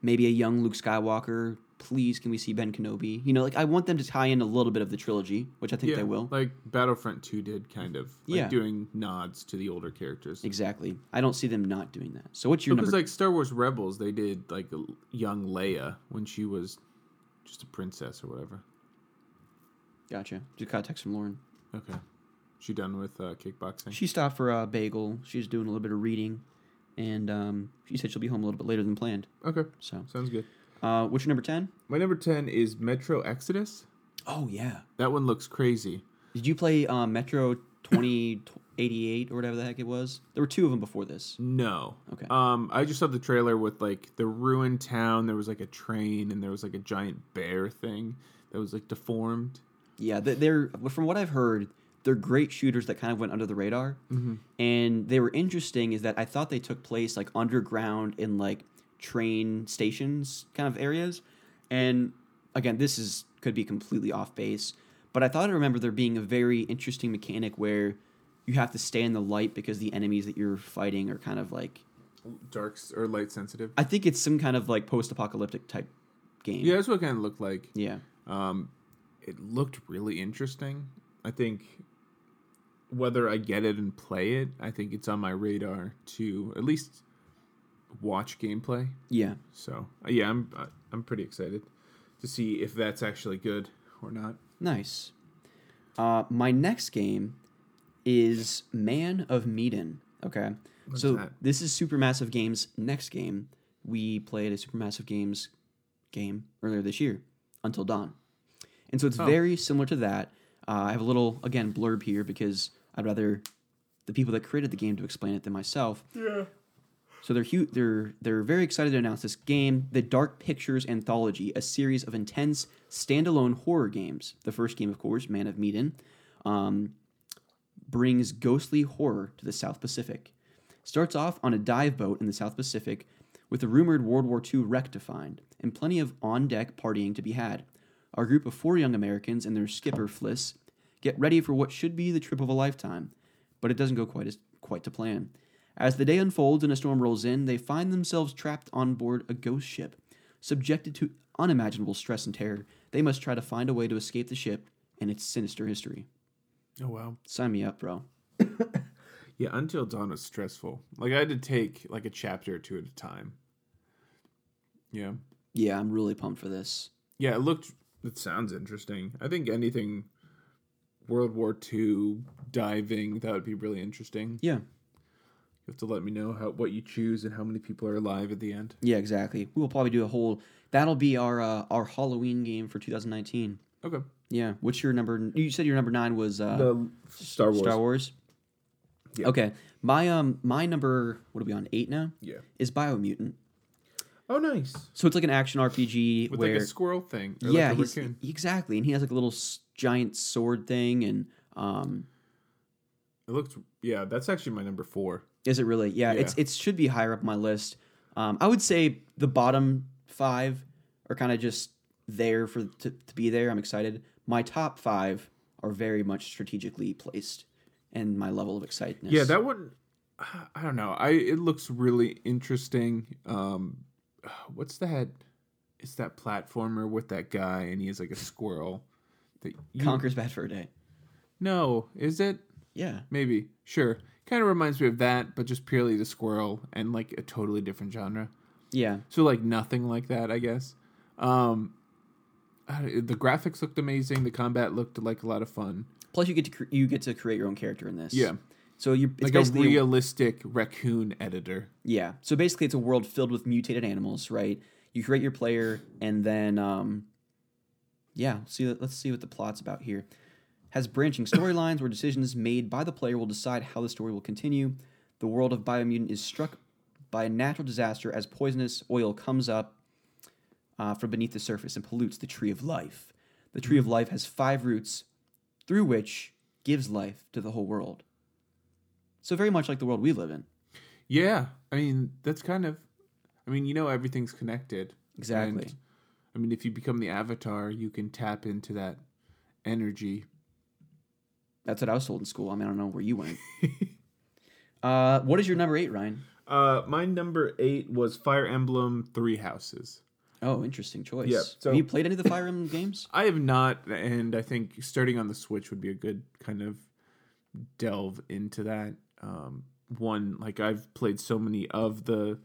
maybe a young Luke Skywalker. Please, can we see Ben Kenobi? You know, like I want them to tie in a little bit of the trilogy, which I think they will. Like Battlefront 2 did, kind of. Like Yeah. doing nods to the older characters. Exactly. I don't see them not doing that. So what's your Because number? like Star Wars Rebels, they did like a young Leia when she was just a princess or whatever. gotcha. Just got a text from Lauren. Okay. She done with uh, kickboxing? She stopped for a bagel. She's doing a little bit of reading, and um, she said she'll be home a little bit later than planned. Okay. So, Sounds good. Uh, what's your number ten? My number 10 is Metro Exodus. Oh yeah. That one looks crazy. Did you play um, Metro twenty eighty eight or whatever the heck it was? There were two of them before this. No. Okay. Um, I just saw the trailer with like the ruined town. There was like a train, and there was like a giant bear thing that was like deformed. Yeah, they- they're from what I've heard, they're great shooters that kind of went under the radar. Mm-hmm. And they were interesting. Is that I thought they took place like underground in like train stations kind of areas. And again, this is could be completely off base, but I thought I remember there being a very interesting mechanic where you have to stay in the light because the enemies that you're fighting are kind of like Darks or light sensitive. I think it's some kind of like post-apocalyptic type game. Yeah, that's what it kind of looked like. Yeah. Um, it looked really interesting. I think whether I get it and play it, I think it's on my radar to at least watch gameplay. Yeah. So uh, yeah, I'm uh, I'm pretty excited to see if that's actually good or not. Nice. Uh, my next game is Man of Medan. Okay. What's so that? this is Supermassive Games' next game. We played a Supermassive Games game earlier this year, Until Dawn. And so it's Oh. very similar to that. Uh, I have a little, again, blurb here because I'd rather the people that created the game to explain it than myself. Yeah. So they're hu- they're they're very excited to announce this game, the Dark Pictures Anthology, a series of intense standalone horror games. The first game, of course, Man of Medan, um, brings ghostly horror to the South Pacific. Starts off on a dive boat in the South Pacific with a rumored World War II wreck to find and plenty of on deck partying to be had. Our group of four young Americans and their skipper Fliss get ready for what should be the trip of a lifetime, but it doesn't go quite as quite to plan. As the day unfolds and a storm rolls in, they find themselves trapped on board a ghost ship. Subjected to unimaginable stress and terror, they must try to find a way to escape the ship and its sinister history. Oh wow. Sign me up, bro. Yeah, Until Dawn was stressful. Like I had to take like a chapter or two at a time. Yeah. Yeah, I'm really pumped for this. Yeah, it looked it sounds interesting. I think anything World War II diving, that would be really interesting. Yeah, You have to let me know how what you choose and how many people are alive at the end. yeah, exactly. We will probably do a whole. That'll be our uh, our Halloween game for 2019. Okay. Yeah. What's your number? You said your number nine was uh, the Star Wars. Star Wars. Yeah. Okay. My um my number what are we on eight now? Yeah. Is Biomutant. Oh, nice. So it's like an action RPG With where like a squirrel thing. Yeah, like exactly, and he has like a little s- giant sword thing, and um, It looked yeah, that's actually my number four. is it really? Yeah, it's it should be higher up my list. Um, I would say the bottom five are kind of just there for to, to be there. I'm excited. My top five are very much strategically placed, and my level of excitement. Yeah, that one I don't know. I it looks really interesting. Um what's that? It's that platformer with that guy and he is like a squirrel that you, Conker's Bad Fur Day. No, is it? Yeah, Maybe. Sure. Kind of reminds me of that, but just purely the squirrel and like a totally different genre. yeah, So like nothing like that, I guess. Um the graphics looked amazing. The combat looked like a lot of fun. Plus, you get to cre- you get to create your own character in this. Yeah, So you it's like a realistic raccoon editor. Yeah. So basically, it's a world filled with mutated animals, right? You create your player, and then, um, yeah. See, let's see what the plot's about here. Has branching storylines where decisions made by the player will decide how the story will continue. The world of Biomutant is struck by a natural disaster as poisonous oil comes up uh, from beneath the surface and pollutes the tree of life. The tree of life has five roots, through which gives life to the whole world. So very much like the world we live in. Yeah, I mean that's kind of. I mean, you know, everything's connected. Exactly. And, I mean, if you become the avatar, you can tap into that energy. That's what I was told in school. I mean, I don't know where you went. uh, what is your number eight, Ryan? Uh, my number eight was Fire Emblem Three Houses. Oh, interesting choice. Yeah, so- Have you played any of the Fire Emblem games? I have not, and I think starting on the Switch would be a good kind of delve into that. Um, one, like I've played so many of the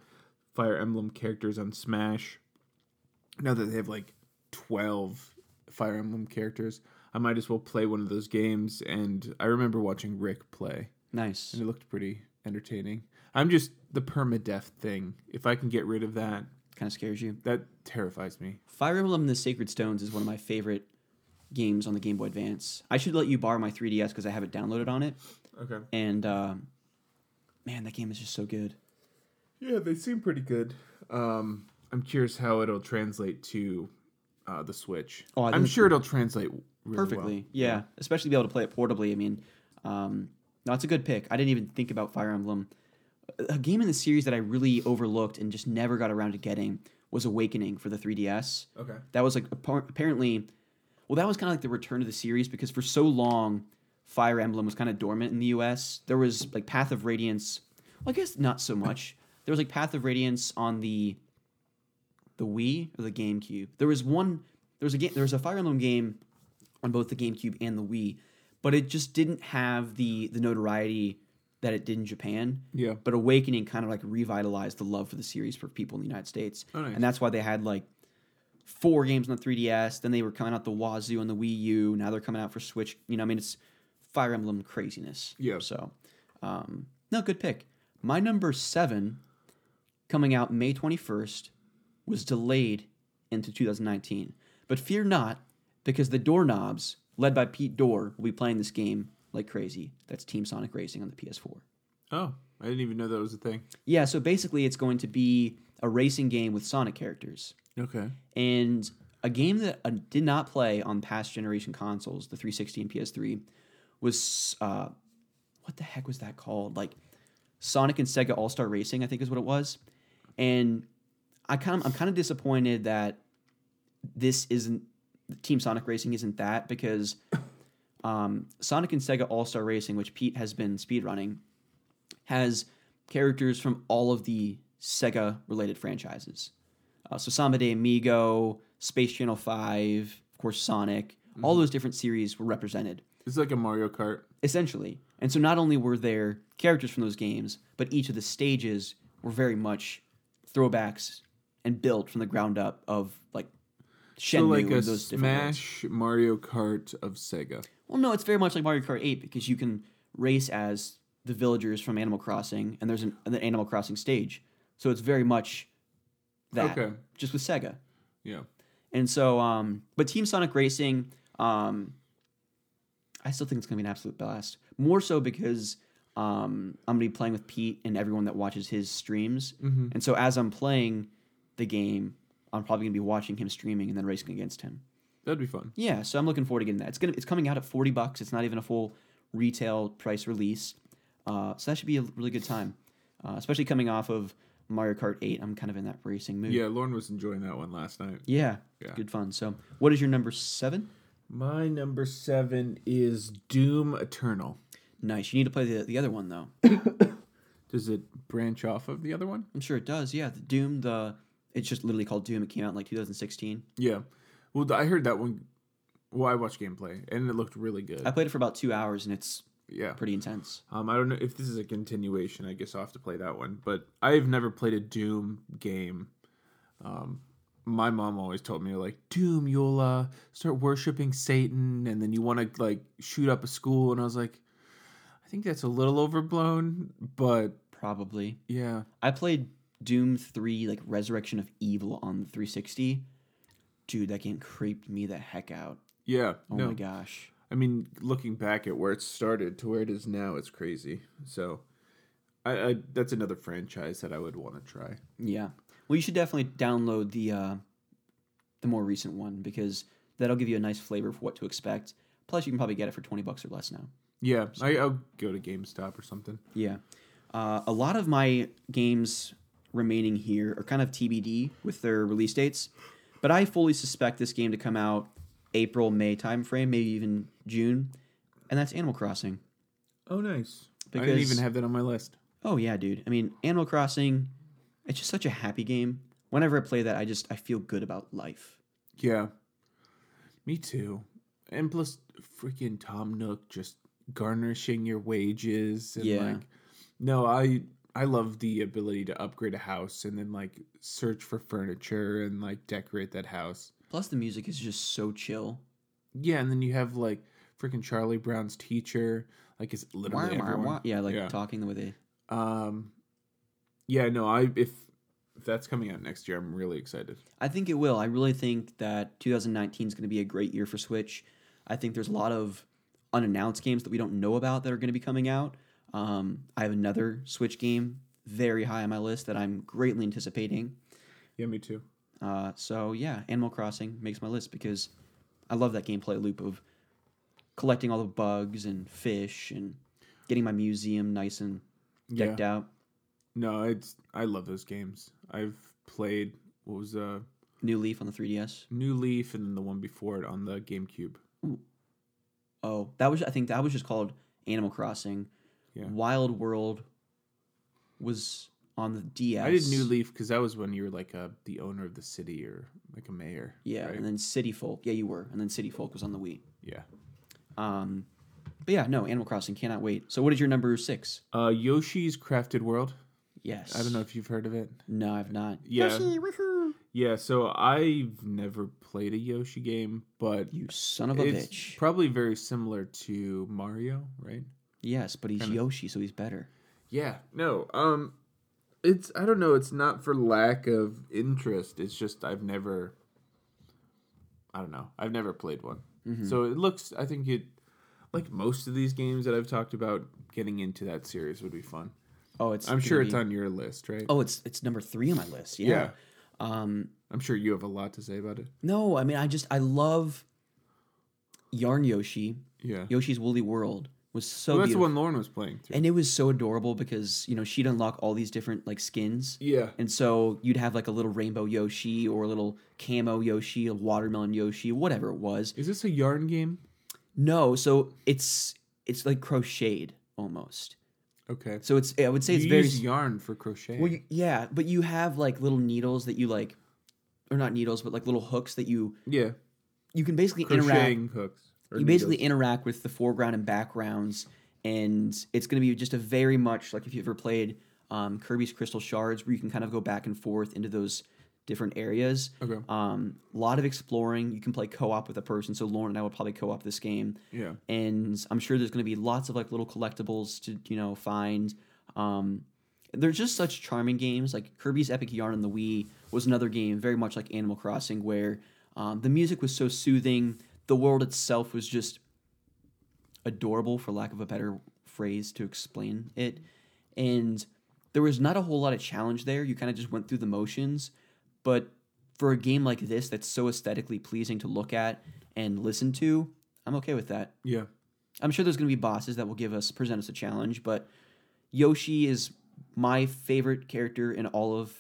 Fire Emblem characters on Smash. Now that they have like 12 Fire Emblem characters, I might as well play one of those games. And I remember watching Rick play, Nice. and it looked pretty entertaining. I'm just the permadeath thing. If I can get rid of that, Kind of scares you. that terrifies me. Fire Emblem: The Sacred Stones is one of my favorite games on the Game Boy Advance. I should let you borrow my 3DS because I have it downloaded on it. Okay. And uh, man, that game is just so good. Yeah, they seem pretty good. Um, I'm curious how it'll translate to uh, the Switch. Oh, I'm sure it'll translate really perfectly. well. Yeah. especially be able to play it portably. I mean, um, no, it's a good pick. I didn't even think about Fire Emblem. A- A game in the series that I really overlooked and just never got around to getting was Awakening for the 3DS. Okay. That was like apparently, well, that was kind of like the return of the series because for so long, Fire Emblem was kind of dormant in the U.S. There was like Path of Radiance. Well, I guess not so much. There was like Path of Radiance on the the Wii or the GameCube. There was one. There was a game. There was a Fire Emblem game on both the GameCube and the Wii, but it just didn't have the the notoriety that it did in Japan. Yeah. But Awakening kind of like revitalized the love for the series for people in the United States, Oh, nice. and that's why they had like four games on the 3DS. Then they were coming out the Wazoo on the Wii U. Now they're coming out for Switch. You know, I mean, it's Fire Emblem craziness. Yeah. So, um, no, good pick. My number seven, coming out May 21st, was delayed into 2019. But fear not, because the Doorknobs, led by Pete Dorr, will be playing this game like crazy. That's Team Sonic Racing on the PS4. Oh, I didn't even know that was a thing. Yeah, so basically, it's going to be a racing game with Sonic characters. Okay. And a game that I did not play on past generation consoles, the 360 and PS3, was uh, what the heck was that called? Like Sonic and Sega All Star Racing, I think is what it was. And I kind of, I'm kind of disappointed that this isn't Team Sonic Racing isn't that because um, Sonic and Sega All Star Racing, which Pete has been speedrunning, has characters from all of the Sega related franchises. Uh, so Samba de Amigo, Space Channel 5, of course, Sonic, all those different series were represented It's like a Mario Kart. essentially. And so not only were there characters from those games, but each of the stages were very much throwbacks and built from the ground up of like Shenmue So like a those different. Smash Mario Kart of Sega. Well, no, it's very much like Mario Kart 8 because you can race as the villagers from Animal Crossing, and there's an, an Animal Crossing stage. So it's very much that, Okay. just with Sega. Yeah. And so, um, but Team Sonic Racing, um, I still think it's gonna be an absolute blast. More so because um, I'm gonna be playing with Pete and everyone that watches his streams. Mm-hmm. And so as I'm playing the game, I'm probably gonna be watching him streaming and then racing against him. That'd be fun. Yeah, so I'm looking forward to getting that. It's gonna it's coming out at 40 bucks. It's not even a full retail price release. Uh, so that should be a really good time, uh, especially coming off of Mario Kart 8. I'm kind of in that racing mood. Yeah, Lauren was enjoying that one last night. Yeah, Yeah. good fun. So, what is your number seven? My number seven is Doom Eternal. Nice. You need to play the the other one though. Does it branch off of the other one? I'm sure it does. Yeah, the Doom. The it's just literally called Doom. It came out in like 2016. Yeah. Well, I heard that one. Well, I watched gameplay and it looked really good. I played it for about two hours and it's yeah. pretty intense. Um, I don't know if this is a continuation. I guess I'll have to play that one. But I've never played a Doom game. Um, my mom always told me like Doom, you'll uh, start worshiping Satan, and then you want to like shoot up a school. And I was like, I think that's a little overblown. But Probably. yeah, I played Doom 3 like Resurrection of Evil on the 360. Dude, that game creeped me the heck out. yeah. Oh no, my gosh. I mean, looking back at where it started to where it is now, it's crazy. So, I, I that's another franchise that I would want to try. Yeah. Well, you should definitely download the uh, the more recent one because that'll give you a nice flavor for what to expect. Plus, you can probably get it for 20 bucks or less now. Yeah, I, I'll go to GameStop or something. Yeah. Uh, a lot of my games remaining here are kind of TBD with their release dates, but I fully suspect this game to come out April, May timeframe, maybe even June, and that's Animal Crossing. Oh, nice. I Because- didn't even have that on my list. Oh yeah, dude. I mean, Animal Crossing, it's just such a happy game. Whenever I play that, I just I feel good about life. Yeah, me too. And plus, freaking Tom Nook just garnishing your wages. And Yeah. Like, no, I I love the ability to upgrade a house and then like search for furniture and like decorate that house. Plus, the music is just so chill. Yeah, and then you have like freaking Charlie Brown's teacher. Like, Wah, literally wah, everyone. wah. Yeah, like Yeah. talking with a Um, yeah, no, I if if that's coming out next year, I'm really excited. I think it will. I really think that 2019 is going to be a great year for Switch. I think there's a lot of unannounced games that we don't know about that are going to be coming out. Um, I have another Switch game very high on my list that I'm greatly anticipating. Yeah, me too. Uh, so yeah, Animal Crossing makes my list because I love that gameplay loop of collecting all the bugs and fish and getting my museum nice and decked yeah. out. No, it's I love those games. I've played what was uh New Leaf on the 3DS. New Leaf and then the one before it on the GameCube. Oh, that was I think that was just called Animal Crossing. Yeah. Wild World was on the DS. I did New Leaf because that was when you were like a the owner of the city or like a mayor. Yeah, right? and then City Folk. Yeah, you were. And then City Folk was on the Wii. yeah. Um, but yeah, no, Animal Crossing cannot wait. So what is your number six? Uh, Yoshi's Crafted World. Yes. I don't know if you've heard of it. No, I've not. Yeah. Yeah, so I've never played a Yoshi game, but You son of a it's bitch. probably very similar to Mario, right? Yes, but he's kinda- Yoshi, so he's better. Yeah. No. Um it's I don't know, it's not for lack of interest. It's just I've never I don't know. I've never played one. Mm-hmm. So it looks I think it like most of these games that I've talked about getting into that series would be fun. Oh, it's. I'm sure be- it's on your list, right? Oh, it's it's number three on my list. Yeah. yeah. Um. I'm sure you have a lot to say about it. No, I mean, I just I love Yarn Yoshi. Yeah. Yoshi's Woolly World was so well, that's the one Lauren was playing too. and it was so adorable because you know she'd unlock all these different like skins yeah. and so you'd have like a little rainbow yoshi or a little camo yoshi a watermelon yoshi whatever it was Is this a yarn game? no so it's it's like crocheted almost Okay. so it's i would say it's you very yarn for crochet. well you, yeah but you have like little needles that you like or not needles but like little hooks that you yeah. you can basically interact Crocheting hooks. You basically interact with the foreground and backgrounds and it's going to be just a very much like if you've ever played um, kirby's crystal shards where you can kind of go back and forth into those different areas. Okay. um, a lot of exploring. You can play co-op with a person so lauren and i would probably co-op this game. Yeah. and i'm sure there's going to be lots of like little collectibles to you know find. Um, they're just such charming games. Like kirby's epic yarn on the wii was another game very much like animal crossing where um, the music was so soothing the world itself was just adorable for lack of a better phrase to explain it and there was not a whole lot of challenge there you kind of just went through the motions but for a game like this that's so aesthetically pleasing to look at and listen to i'm okay with that Yeah. I'm sure there's going to be bosses that will give us present us a challenge, but Yoshi is my favorite character in all of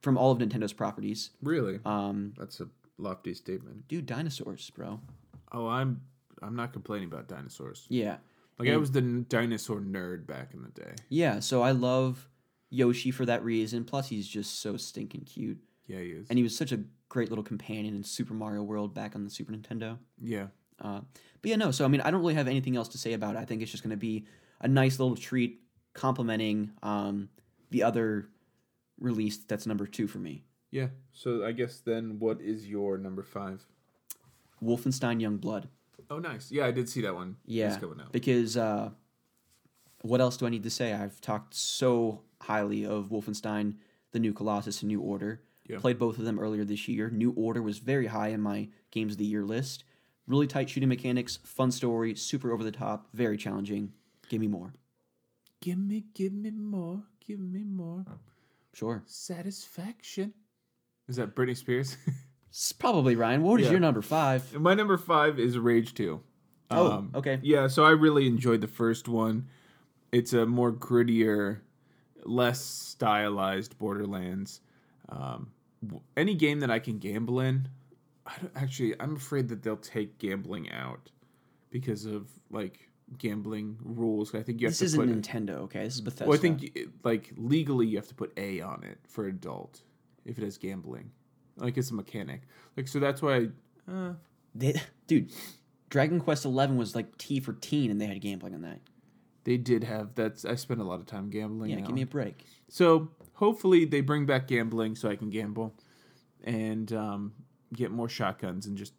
from all of Nintendo's properties. Really? Um, That's a lofty statement. dude, dinosaurs, bro. Oh, I'm I'm not complaining about dinosaurs. Yeah, Like I was the dinosaur nerd back in the day. yeah. So I love Yoshi for that reason. Plus, he's just so stinking cute, Yeah, he is. and he was such a great little companion in Super Mario World back on the Super Nintendo. yeah. Uh, but yeah, no. So I mean, I don't really have anything else to say about it. I think it's just going to be a nice little treat, complementing um, the other release that's number two for me. Yeah. So I guess then what is your number five? Wolfenstein Young Blood. Oh, nice. Yeah, I did see that one. Yeah, It's coming out. because uh, what else do I need to say? I've talked so highly of Wolfenstein, the New Colossus, and New Order. Yeah. Played both of them earlier this year. New Order was very high in my games of the year list. Really tight shooting mechanics, fun story, super over the top, very challenging. Give me more. Give me, give me more, give me more Sure. satisfaction. Is that Britney Spears? It's probably Ryan. What is Yeah. your number five? My number five is Rage Two. Oh, Um, okay. Yeah, so I really enjoyed the first one. It's a more grittier, less stylized Borderlands. Um, w- any game that I can gamble in, I don't, actually, I'm afraid that they'll take gambling out because of like gambling rules. I think you have This to isn't put. Nintendo, okay? This is Bethesda. well, I think like legally you have to put A on it for adult if it has gambling, like it's a mechanic. Like so that's why. Uh, They, dude, Dragon Quest Eleven was like T for teen, and they had gambling on that. They did have that's. I spent a lot of time gambling. Yeah, now. give me a break. So hopefully they bring back gambling so I can gamble, and um, get more shotguns and just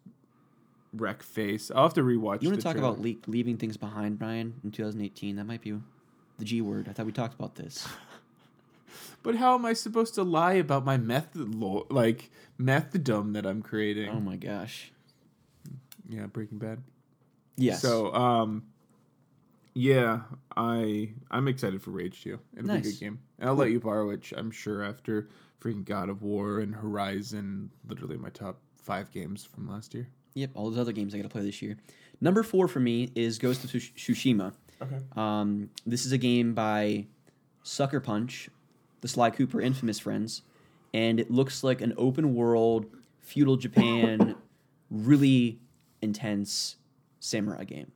wreck face. I'll have to rewatch. You want to talk trailer. about le- leaving things behind, Brian, in 2018? That might be the G word. I thought we talked about this. But how am I supposed to lie about my method, lo- like methodome that I'm creating? Oh my gosh. yeah, Breaking Bad. Yes. So, um, yeah, I I'm excited for Rage 2. It'll be a Nice. good game. And I'll let you borrow it. I'm sure after freaking God of War and Horizon, literally my top five games from last year. Yep, all those other games I got to play this year. Number four for me is Ghost of Tsushima. Okay. Um, this is a game by Sucker Punch, the Sly Cooper infamous friends, and it looks like an open world feudal Japan, really intense samurai game.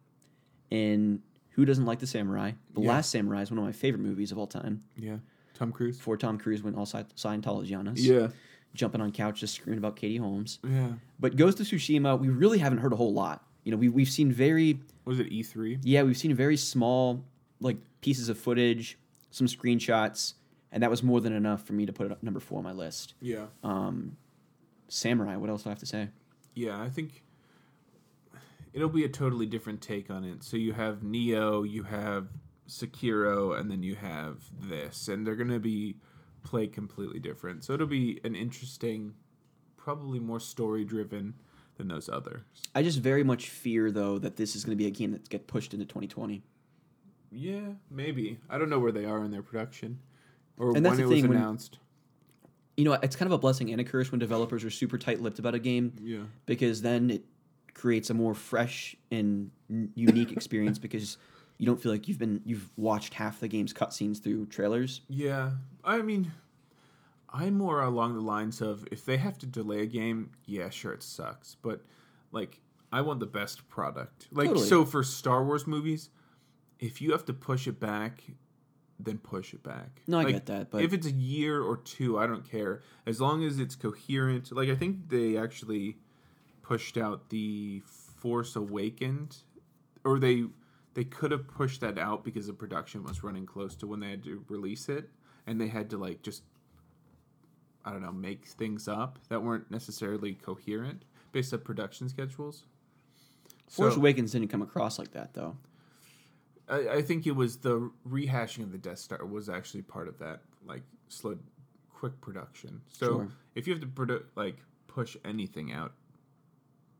And who doesn't like the samurai? The Yeah. Last Samurai is one of my favorite movies of all time. Yeah. Tom Cruise. Before Tom Cruise went all Sci- Scientology on us, Yeah. jumping on couches screaming about Katie Holmes. Yeah. But Ghost of Tsushima, we really haven't heard a whole lot. You know, we, we've seen very Was it E E3? yeah, we've seen very small like pieces of footage, some screenshots, and that was more than enough for me to put it at number four on my list. Yeah. Um, Samurai, what else do I have to say? Yeah, I think it'll be a totally different take on it. So you have Nioh, you have Sekiro, and then you have this, and they're gonna be play completely different. So it'll be an interesting, probably more story driven than those others. I just very much fear though that this is going to be a game that get pushed into 2020. Yeah, maybe. I don't know where they are in their production, or And that's when the it was thing, when- announced. You know, it's kind of a blessing and a curse when developers are super tight-lipped about a game Yeah. because then it creates a more fresh and unique experience because you don't feel like you've been you've watched half the game's cutscenes through trailers. Yeah, I mean, I'm more along the lines of if they have to delay a game, yeah, sure, it sucks, but like I want the best product. Like Totally. so for Star Wars movies, if you have to push it back, then push it back. No, I Like, get that, but if it's a year or two, I don't care as long as it's coherent. Like I think they actually pushed out the Force Awakened, or they they could have pushed that out because the production was running close to when they had to release it, and they had to like just I don't know make things up that weren't necessarily coherent based on production schedules. Force So- Awakens didn't come across like that though. I, I think it was the rehashing of the Death Star was actually part of that, like slow, quick production. So Sure. if you have to produ- like push anything out,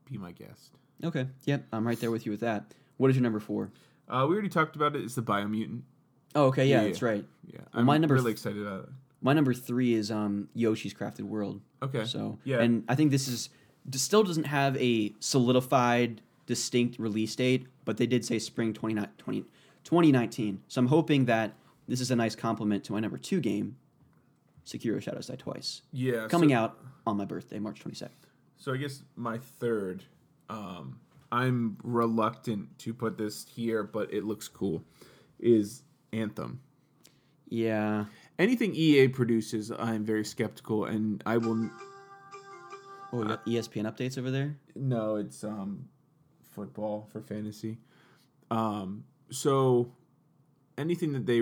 be my guest. Okay. Yep, I'm right there with you with that. What is your number four? Uh, we already talked about it. It's the Biomutant. Oh, okay, yeah, Yeah, that's right. Yeah, Well, I'm my number really th- excited about it. My number three is um, Yoshi's Crafted World. Okay. So Yeah. and I think this is still doesn't have a solidified, distinct release date, but they did say spring 20, 20 2019. So I'm hoping that this is a nice compliment to my number two game, Sekiro Shadows Die Twice, yeah, coming so, out on my birthday, March 22nd. So I guess my third. Um, I'm reluctant to put this here, but it looks cool. Is Anthem. Yeah. Anything EA produces, I'm very skeptical, and I will Oh, we got Uh, ESPN updates over there. No, it's um football for fantasy. Um so anything that they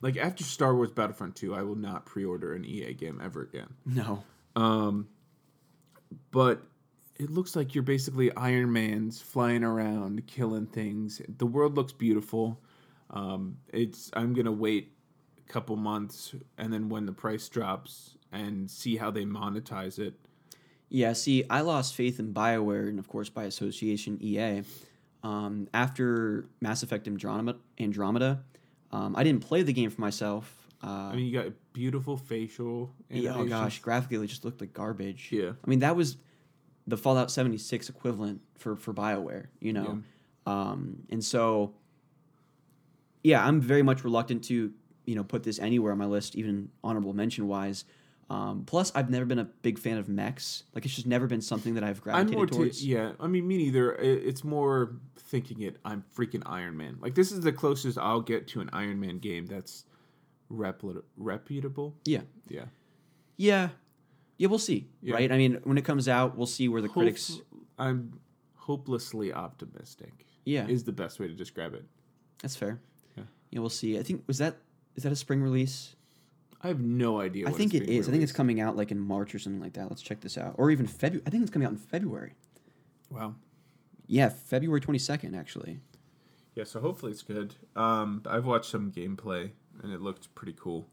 like after Star Wars Battlefront 2, I will not pre-order an EA game ever again. No. Um but it looks like you're basically Iron Man's flying around killing things. The world looks beautiful. Um it's I'm going to wait a couple months and then when the price drops and see how they monetize it. Yeah, see, I lost faith in BioWare and, of course, by association, EA. Um, after Mass Effect Andromeda, Andromeda um, I didn't play the game for myself. Uh, I mean, you got beautiful facial. yeah, oh gosh, graphically, it just looked like garbage. Yeah. I mean, that was the Fallout 76 equivalent for, for BioWare, you know? Um, and so, yeah, I'm very much reluctant to you know put this anywhere on my list, even honorable mention wise. Um, plus, I've never been a big fan of mechs. Like it's just never been something that I've gravitated towards. yeah. I mean, me neither. It's more thinking it. I'm freaking Iron Man. Like this is the closest I'll get to an Iron Man game that's repli- reputable. yeah, Yeah. yeah, yeah. We'll see, Yeah. right? I mean, when it comes out, we'll see where the critics. I'm hopelessly optimistic. Yeah, Is the best way to describe it. that's fair. Yeah. yeah, we'll see. I think was that is that a spring release? I have no idea. I think it's it being is. I think it's coming out like in March or something like that. Let's check this out. Or even February. I think it's coming out in February. Wow. Yeah, February 22nd, actually. Yeah, so hopefully it's good. Um, I've watched some gameplay and it looked pretty cool.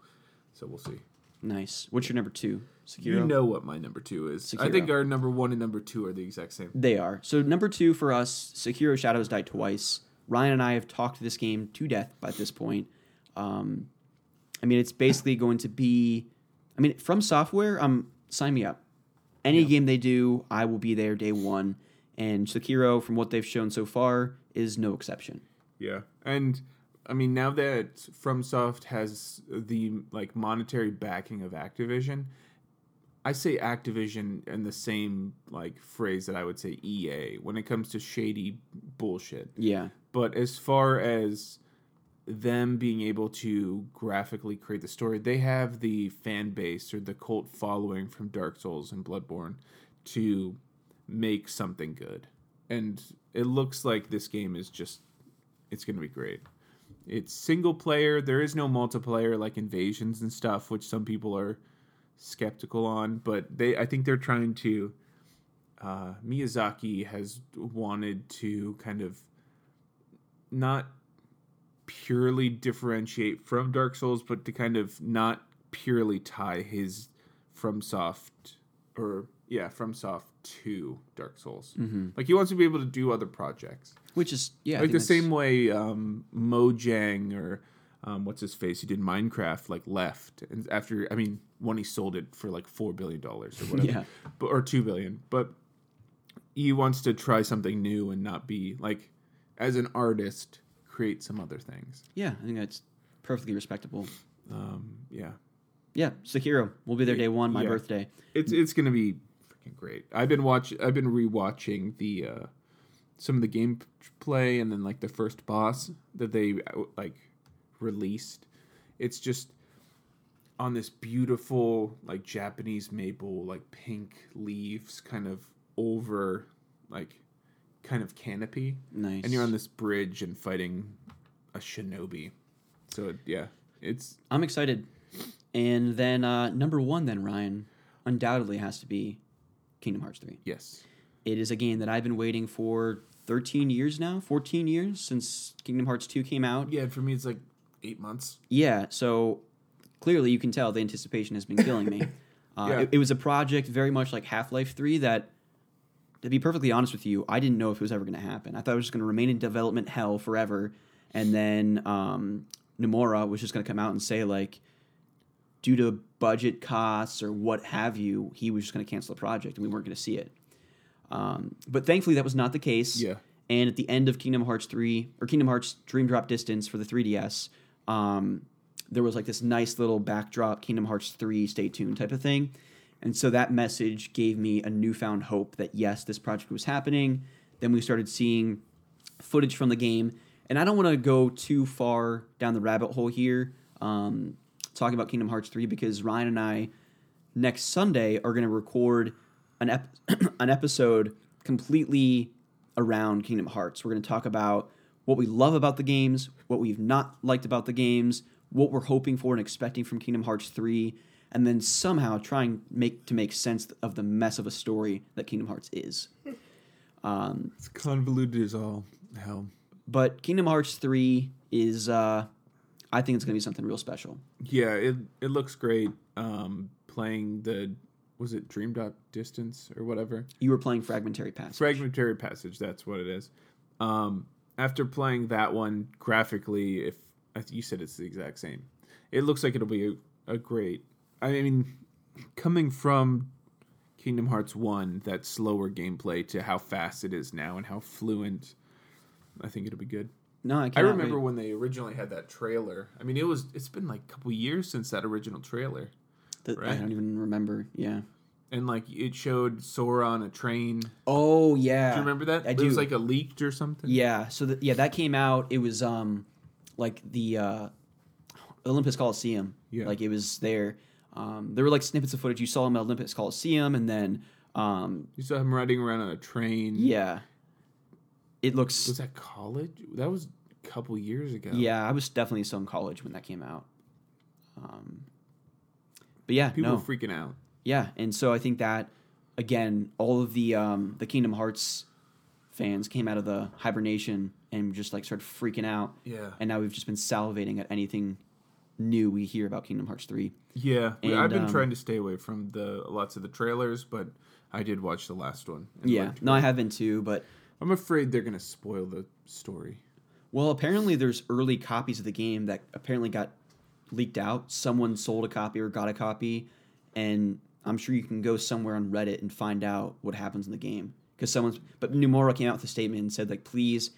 So we'll see. Nice. What's your number two? Sekiro? You know what my number two is. I think our number one and number two are the exact same. They are. So, number two for us, Sekiro Shadows Die Twice. Ryan and I have talked this game to death by this point. Um, I mean, it's basically going to be. I mean, FromSoftware, um, sign me up. Any game they do, I will be there day one. And Sekiro, from what they've shown so far, is no exception. Yeah, and I mean now that FromSoft has the like monetary backing of Activision, I say Activision in the same like phrase that I would say EA when it comes to shady bullshit. Yeah. But as far as them being able to graphically create the story, they have the fan base or the cult following from Dark Souls and Bloodborne to make something good. And it looks like this game is just it's going to be great. It's single player. There is no multiplayer like invasions and stuff, which some people are skeptical on, but they I think they're trying to uh, Miyazaki has wanted to kind of not purely differentiate from Dark Souls, but to kind of not purely tie his FromSoft or yeah FromSoft to Dark Souls. Mm-hmm. Like he wants to be able to do other projects, Which is, yeah. Like the that's- same way um, Mojang or um, what's his face who did Minecraft like left and after I mean when he sold it for like four billion dollars or whatever, Yeah. but or two billion, but he wants to try something new and not be like as an artist create some other things. Yeah, I think that's perfectly respectable. Um, yeah, Yeah, Sekiro. We'll be there day one, my Yeah. birthday. it's it's gonna be freaking great. I've been watch I've been rewatching the uh, some of the gameplay and then like the first boss that they uh, like released. It's just on this beautiful like Japanese maple like pink leaves kind of over like kind of canopy Nice. and you're on this bridge and fighting a shinobi. So yeah, it's I'm excited. And then uh, number one, then Ryan, undoubtedly has to be Kingdom Hearts three. yes. It is a game that I've been waiting for 13 years now, 14 years since Kingdom Hearts 2 came out. Yeah, for me it's like 8 months. Yeah, so clearly you can tell the anticipation has been killing me. Uh, Yeah. it, it was a project very much like Half Life 3 that, to be perfectly honest with you, I didn't know if it was ever going to happen. I thought it was just going to remain in development hell forever. And then um, Nomura was just going to come out and say, like, due to budget costs or what have you, he was just going to cancel the project and we weren't going to see it. Um, but thankfully, that was not the case. Yeah. And at the end of Kingdom Hearts 3, or Kingdom Hearts Dream Drop Distance for the 3DS, um, there was like this nice little backdrop, Kingdom Hearts 3, stay tuned type of thing. And so that message gave me a newfound hope that yes, this project was happening. Then we started seeing footage from the game. And I don't want to go too far down the rabbit hole here, um, talking about Kingdom Hearts 3, because Ryan and I next Sunday are going to record an, ep- an episode completely around Kingdom Hearts. We're going to talk about what we love about the games, what we've not liked about the games, what we're hoping for and expecting from Kingdom Hearts 3, and then somehow trying make to make sense of the mess of a story that Kingdom Hearts is. Um, It's convoluted as all hell. but Kingdom Hearts 3 is uh, I think it's going to be something real special. Yeah, it it looks great. Um, playing the was it Dream Drop Distance or whatever You were playing Fragmentary Passage. Fragmentary Passage. That's what it is. Um, after playing that one graphically, if I you said it's the exact same, it looks like it'll be a, a great. I mean, coming from Kingdom Hearts one, that slower gameplay to how fast it is now and how fluent I think it'll be good. No, I can't I remember wait. when they originally had that trailer. I mean, it was it's been like a couple years since that original trailer, The- I don't even remember. Yeah. and like it showed Sora on a train. Oh yeah. Do you remember that? I It do. was like a leaked or something. Yeah. So the, yeah, that came out. It was um, like the uh, Olympus Coliseum. Yeah. Like it was there. Um, there were like snippets of footage you saw him at Olympus Coliseum, and then um, You saw him riding around on a train. yeah, it looks. Was that college? That was a couple years ago. Yeah, I was definitely still in college when that came out. Um, but yeah, People no, were freaking out. yeah, and so I think that again, all of the um, the Kingdom Hearts fans came out of the hibernation and just like started freaking out, Yeah. and now we've just been salivating at anything new we hear about Kingdom Hearts three. Yeah. And, I've been um, trying to stay away from the lots of the trailers, but I did watch the last one. Yeah, no, I have been too, but I'm afraid they're gonna spoil the story. well, apparently there's early copies of the game that apparently got leaked out. Someone sold a copy or got a copy, and I'm sure you can go somewhere on Reddit and find out what happens in the game. Because someone's, but Nomura came out with a statement and said like, please,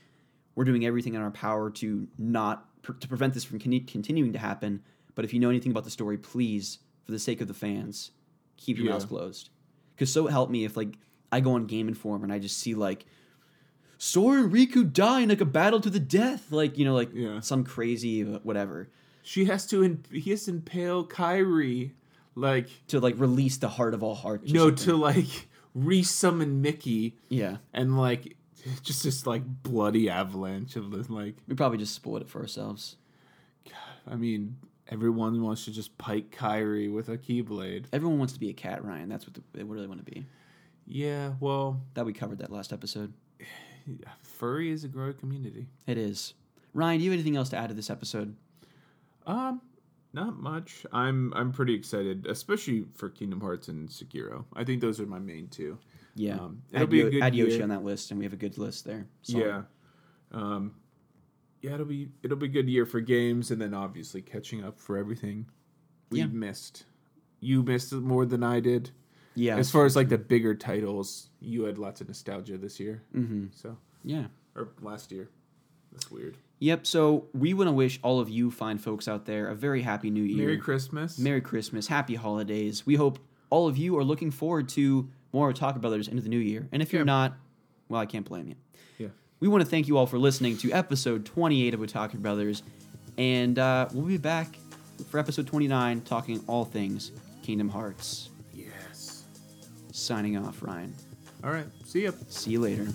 we're doing everything in our power to not to prevent this from con- continuing to happen. But if you know anything about the story, please, for the sake of the fans, keep your Yeah. mouths closed. Because so help me if like I go on Game Informer and I just see like Sora and Riku die in like a battle to the death, like you know, like Yeah. some crazy uh, whatever She has to. In, he has to impale Kairi, like to like release the heart of all hearts. no, something. to like resummon Mickey, yeah, and like just this like bloody avalanche of this like. we probably just spoiled it for ourselves. I mean, everyone wants to just pike Kairi with a keyblade. Everyone wants to be a cat, Ryan. That's what the, they really want to be. Yeah, well, That we covered that last episode. furry is a growing community. It is. Ryan, do you have anything else to add to this episode? Um, not much. I'm I'm pretty excited, especially for Kingdom Hearts and Sekiro. I think those are my main two. Yeah, Um, it'll add, be a good add Yoshi year. on that list, and we have a good list there. Solid. Yeah. Um, yeah, it'll be it'll be a good year for games, and then obviously catching up for everything we Yeah. missed. You missed it more than I did. yeah, As far as like the bigger titles, you had lots of nostalgia this year. hmm So yeah. or last year. That's weird. Yep. So we want to wish all of you fine folks out there a very happy New Year. Merry Christmas. Merry Christmas, Happy Holidays. We hope all of you are looking forward to more Otaku Brothers into the new year. And if you're Yeah. not, well, I can't blame you. Yeah. We want to thank you all for listening to episode 28 of Otaku Brothers. And uh, we'll be back for episode 29 talking all things Kingdom Hearts. Yes. Signing off, Ryan. All right. See ya. See you later.